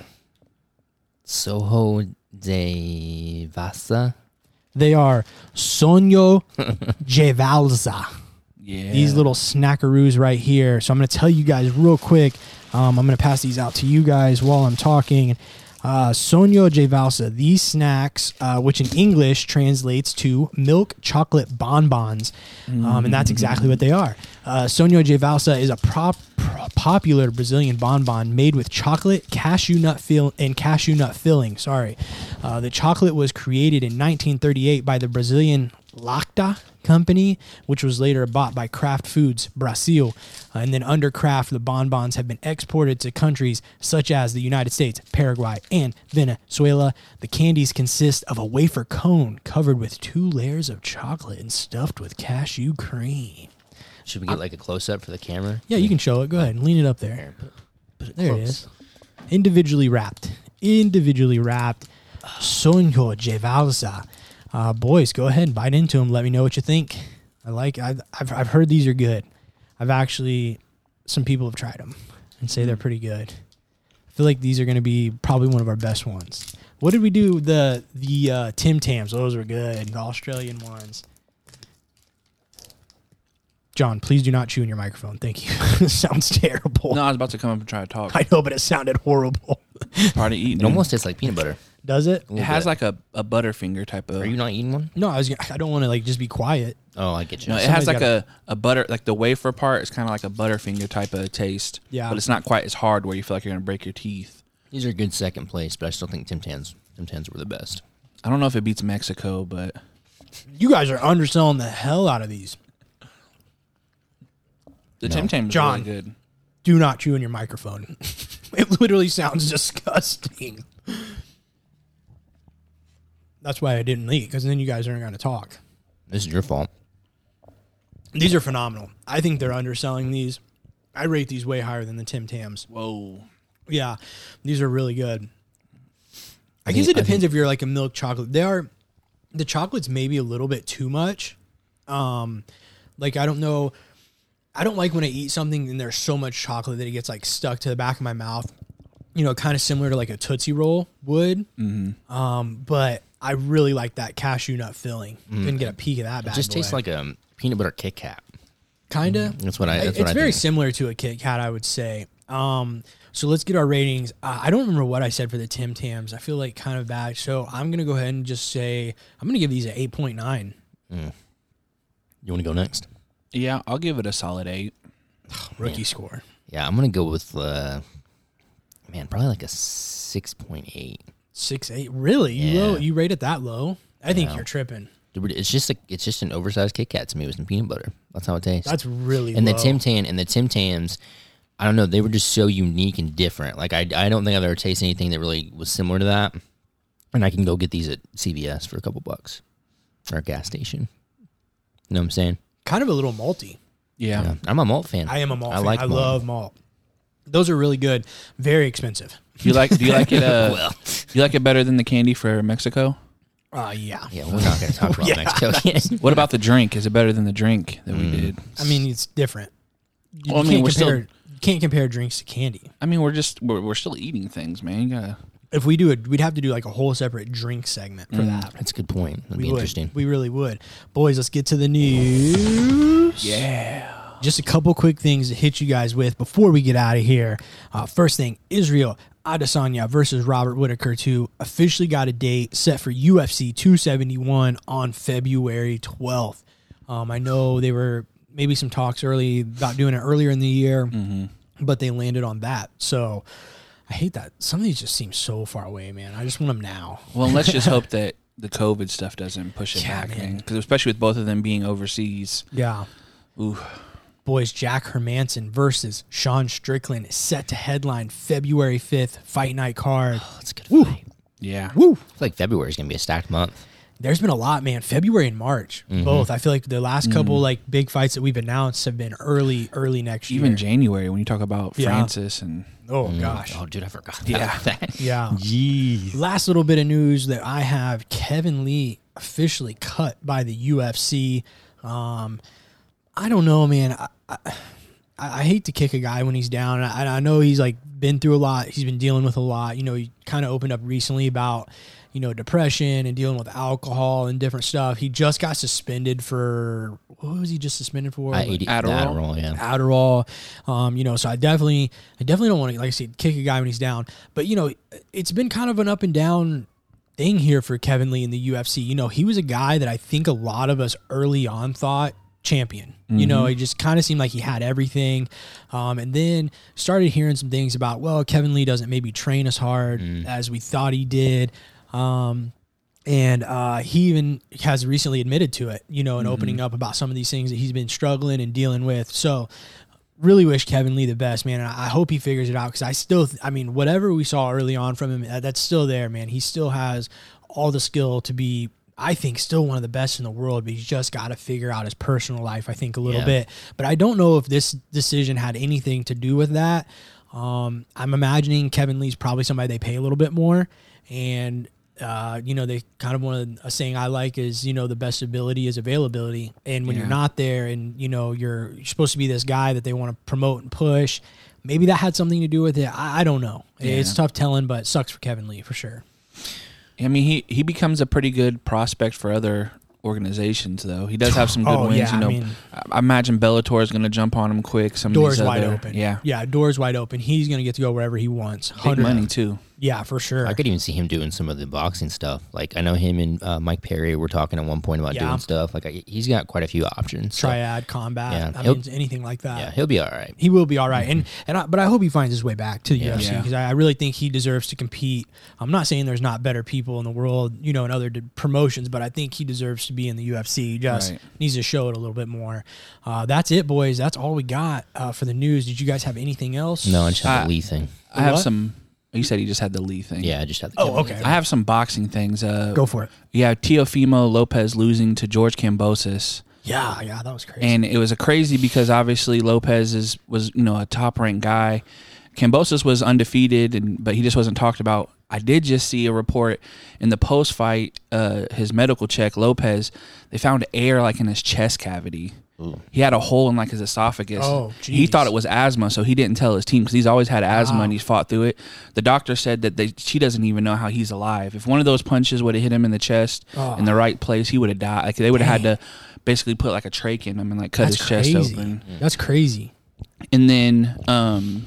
Soho de Vasa. They are Sonyo Jevalza. Yeah, these little snackaroos right here. So I'm going to tell you guys real quick. Um, I'm going to pass these out to you guys while I'm talking. Uh, Sonho de Valsa. These snacks, uh, which in English translates to milk chocolate bonbons, um, and that's exactly what they are. Uh, Sonho de Valsa is a prop, pro- popular Brazilian bonbon made with chocolate, cashew nut fill, and cashew nut filling. Sorry, uh, the chocolate was created in 1938 by the Brazilian Lacta company, which was later bought by Kraft Foods Brazil. Uh, and then under Kraft, the bonbons have been exported to countries such as the United States, Paraguay, and Venezuela. The candies consist of a wafer cone covered with two layers of chocolate and stuffed with cashew cream. Should we get like a close up for the camera? Yeah, you can show it. Go ahead and lean it up there. Here, put, put it There it close. is. Individually wrapped. Individually wrapped. Sonho de Jevalsa. Uh, boys, go ahead and bite into them. Let me know what you think. I like. I've, I've I've heard these are good. I've actually some people have tried them and say they're pretty good. I feel like these are going to be probably one of our best ones. What did we do? The the uh, Tim Tams. Those were good. The Australian ones. John, please do not chew in your microphone. Thank you. Sounds terrible. No, I was about to come up and try to talk. I know, but it sounded horrible. Probably eating. It almost tastes like peanut butter. Does it? It has like a, a butterfinger type of. Are you not eating one? No, I was. gonna- I don't want to like just be quiet. Oh, I get you. No, it Somebody's has like gotta- a, a butter like the wafer part is kind of like a butterfinger type of taste. Yeah. but it's not quite as hard where you feel like you're gonna break your teeth. These are good second place, but I still think Tim Tams Tim Tams were the best. I don't know if it beats Mexico, but You guys are underselling the hell out of these. the No. Tim Tam is John. really good. Do not chew in your microphone. it literally sounds disgusting. That's why I didn't eat because then you guys aren't going to talk. This is your fault. These are phenomenal. I think they're underselling these. I rate these way higher than the Tim Tams. Whoa. Yeah, these are really good. I, I guess think- it I depends if you're like a milk chocolate. They are the chocolate's maybe a little bit too much. Um, like I don't know. I don't like when I eat something and there's so much chocolate that it gets like stuck to the back of my mouth. You know, kind of similar to like a Tootsie Roll would. Mm-hmm. Um, but I really like that cashew nut filling. Couldn't get a peek of that. It Bad just boy. tastes like a peanut butter Kit Kat. kind of. That's what I. That's it's what I very think. similar to a Kit Kat, I would say. Um, so let's get our ratings. Uh, I don't remember what I said for the Tim Tams. I feel like kind of bad. So I'm gonna go ahead and just say I'm gonna give these an eight point nine. You want to go next? Yeah, I'll give it a solid eight. Rookie score. Yeah, I'm gonna go with uh, man, probably like a six point eight. Six eight. Really? You low you rate it that low? I think Yeah. you're tripping. It's just a, it's just an oversized Kit Kat to me with some peanut butter. That's how it tastes. That's really and low. the Tim Tam and the Tim Tams, I don't know, they were just so unique and different. Like I, I don't think I've ever tasted anything that really was similar to that. And I can go get these at CVS for a couple bucks or a gas station. You know what I'm saying? kind of a little malty. Yeah. Yeah. I'm a malt fan. I am a malt. I fan. like I malt. love malt. Those are really good. Very expensive. Do you like Do you like it? Uh, Well. do you like it better than the candy for Mexico? Uh yeah. Yeah, we're not going to talk about Yeah, Mexico yet. What about the drink? Is it better than the drink that we did? I mean, it's different. You Well, I mean, can't we're still- compare. you can't compare drinks to candy. I mean, we're just we're, we're still eating things, man. You gotta. If we do it, we'd have to do like a whole separate drink segment for that. That's a good point. That'd We be would. interesting. We really would. Boys, let's get to the news. Yeah. Just a couple quick things to hit you guys with before we get out of here. Uh, first thing, Israel Adesanya versus Robert Whitaker 2 officially got a date set for UFC 271 on February 12th. Um, I know they were maybe some talks early about doing it earlier in the year, but they landed on that. So I hate that. Some of these just seem so far away, man. I just want them now. Well, let's just hope that the COVID stuff doesn't push it Yeah, back, man. Because especially with both of them being overseas. Yeah. Ooh. Boys, Jack Hermansson versus Sean Strickland is set to headline February 5th, fight night card. That's a good Woo. fight. Yeah. Woo! I feel like February is going to be a stacked month. There's been a lot, man. February and March, Mm-hmm. both. I feel like the last couple like big fights that we've announced have been early, early next Even year. Even January when you talk about Yeah. Francis and oh gosh, Oh, dude, I forgot Yeah. about that. yeah. Jeez. Last little bit of news that I have: Kevin Lee officially cut by the UFC. Um, I don't know, man. I, I, I hate to kick a guy when he's down. I, I know he's like been through a lot. He's been dealing with a lot. You know, he kind of opened up recently about you know depression and dealing with alcohol and different stuff. He just got suspended for what was he just suspended for? I Like, ate Adderall? Adderall, yeah. Adderall. Um, you know, so I definitely, I definitely don't want to, like I said, kick a guy when he's down. But you know, it's been kind of an up and down thing here for Kevin Lee in the UFC. You know, he was a guy that I think a lot of us early on thought champion. You know, it just kind of seemed like he had everything, um, and then started hearing some things about well, Kevin Lee doesn't maybe train as hard as we thought he did. Um, and uh, he even has recently admitted to it, you know, and opening up about some of these things that he's been struggling and dealing with. So, really wish Kevin Lee the best, man. And I hope he figures it out because I still, th- I mean, whatever we saw early on from him, that's still there, man. He still has all the skill to be, I think, still one of the best in the world, but he's just got to figure out his personal life, I think, a little Yeah. bit. But I don't know if this decision had anything to do with that. Um, I'm imagining Kevin Lee's probably somebody they pay a little bit more. And uh, you know, they kind of one a saying I like is, you know, the best ability is availability. And when you're not there and, you know, you're, you're supposed to be this guy that they want to promote and push, maybe that had something to do with it. I, I don't know. It's tough telling, but it sucks for Kevin Lee for sure. I mean, he he becomes a pretty good prospect for other organizations, though. He does have some good Oh, wins. yeah, you I know, mean- I, I imagine Bellator is going to jump on him quick. Some Doors wide other- open. Yeah, yeah, doors wide open. He's gonna get to go wherever he wants. big money too. Yeah, for sure. I could even see him doing some of the boxing stuff. Like I know him and uh, Mike Perry were talking at one point about Yeah. doing stuff. Like I, he's got quite a few options. so, Triad combat. Yeah, I mean, anything like that. yeah, he'll be all right. he will be all right. And and I, but I hope he finds his way back to the Yeah. UFC Yeah. because I, I really think he deserves to compete. I'm not saying there's not better people in the world, you know, in other d- promotions, but I think he deserves to be in the UFC. He just Right. needs to show it a little bit more. Uh, that's it, boys. That's all we got uh, for the news. Did you guys have anything else? No, I just have Uh, the Lee thing. I have some. You said he just had the Lee thing. Yeah, I just had the. Oh, okay. Lee I have some boxing things. Uh, Go for it. Yeah, Teofimo Lopez losing to George Kambosos. Yeah, yeah, that was crazy. and it was a crazy because obviously Lopez is was you know a top ranked guy. Kambosos was undefeated, and but he just wasn't talked about. I did just see a report in the post fight, uh, his medical check. Lopez, they found air like in his chest cavity. He had a hole in like his esophagus. Oh, he thought it was asthma, so he didn't tell his team because he's always had asthma Wow. and he's fought through it. The doctor said that they, she doesn't even know how he's alive. If one of those punches would have hit him in the chest Oh. in the right place, he would have died. Like they would have had to basically put like a trach in him and like cut that's his chest open. That's crazy. And then um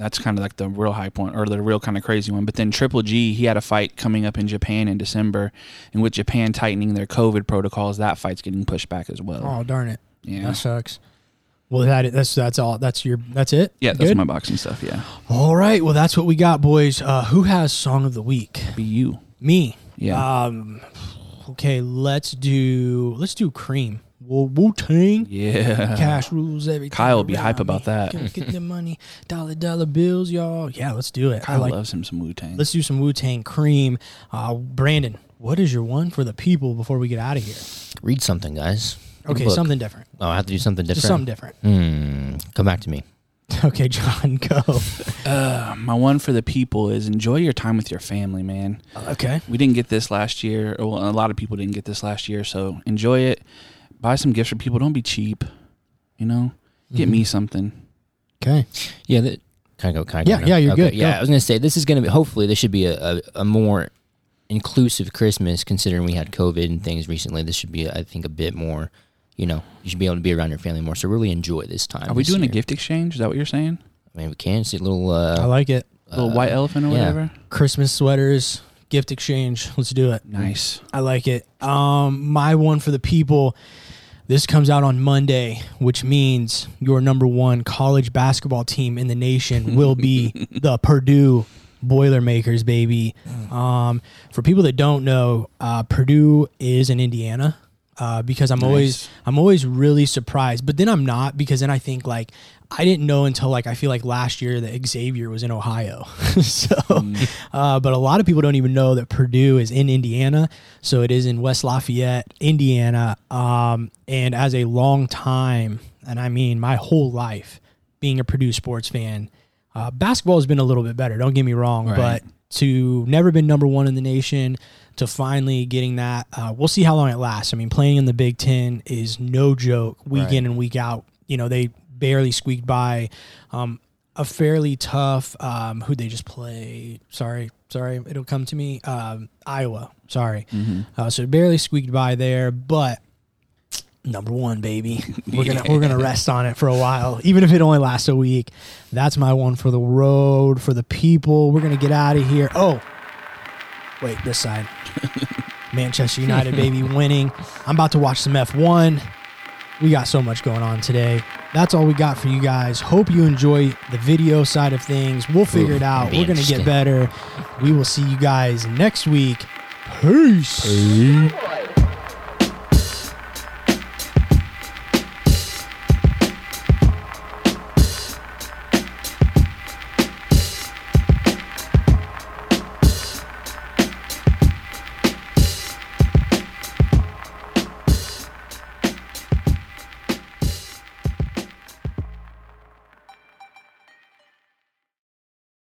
that's kind of like the real high point or the real kind of crazy one. But then Triple G, he had a fight coming up in Japan in December, and with Japan tightening their COVID protocols, that fight's getting pushed back as well. Oh darn it. yeah, That sucks. Well, that that's that's all. That's your. That's it. yeah, that's Good? my boxing stuff. Yeah, All right. Well, that's what we got, boys. Uh, who has song of the week? be you. Me. Yeah, Um. Okay. Let's do. Let's do Cream. Wu Tang. yeah. Cash rules everything. Kyle will be around hype about that. Gonna Get the money, dollar dollar bills, y'all. Yeah, let's do it. I Kyle like. loves him some Wu Tang. Let's do some Wu Tang Cream. Uh, Brandon, what is your one for the people before we get out of here? Read something, guys. Read Okay, something different. Oh, I have to do something different. Just something different. Hmm. Come back to me. Okay, John, go. Uh, my one for the people is enjoy your time with your family, man. Okay. We didn't get this last year. Well, a lot of people didn't get this last year, so enjoy it. Buy some gifts for people. Don't be cheap. You know, get Mm-hmm. me something. Okay. Yeah. That, can I go? Can I go Yeah, now? yeah, you're Okay, good. Yeah, Go. I was gonna say this is gonna be. Hopefully, this should be a, a, a more inclusive Christmas, considering we had COVID and things recently. This should be, I think, a bit more. You know, you should be able to be around your family more. So really enjoy this time. Are we this doing a gift exchange? Is that what you're saying? I mean, we can see a little. Uh, I like it. little white elephant or yeah. whatever. Christmas sweaters, gift exchange. Let's do it. Nice. I like it. Um, my one for the people. This comes out on Monday, which means your number one college basketball team in the nation will be the Purdue Boilermakers, baby. Um, for people that don't know, uh, Purdue is in Indiana. Uh, because I'm always I'm always really surprised, but then I'm not because then I think like I didn't know until like I feel like last year that Xavier was in Ohio. so, uh, but a lot of people don't even know that Purdue is in Indiana. So it is in West Lafayette, Indiana. Um, and as a long time, and I mean my whole life, being a Purdue sports fan, uh, basketball has been a little bit better. Don't get me wrong, Right. but to never been number one in the nation to finally getting that uh, we'll see how long it lasts. I mean playing in the big ten is no joke week Right. in and week out. You know they barely squeaked by. Um, a fairly tough um, who they just play sorry sorry it'll come to me. Um, iowa sorry. Uh, so barely squeaked by there but number one baby. We're gonna we're gonna rest on it for a while even if it only lasts a week. That's my one for the road for the people. We're gonna get out of here. Oh wait this side. Manchester united baby winning. I'm about to watch some f1 we got so much going on today. That's all we got for you guys. Hope you enjoy the video side of things. We'll figure Ooh, it out. we're gonna get better. We will see you guys next week. Peace. Peace.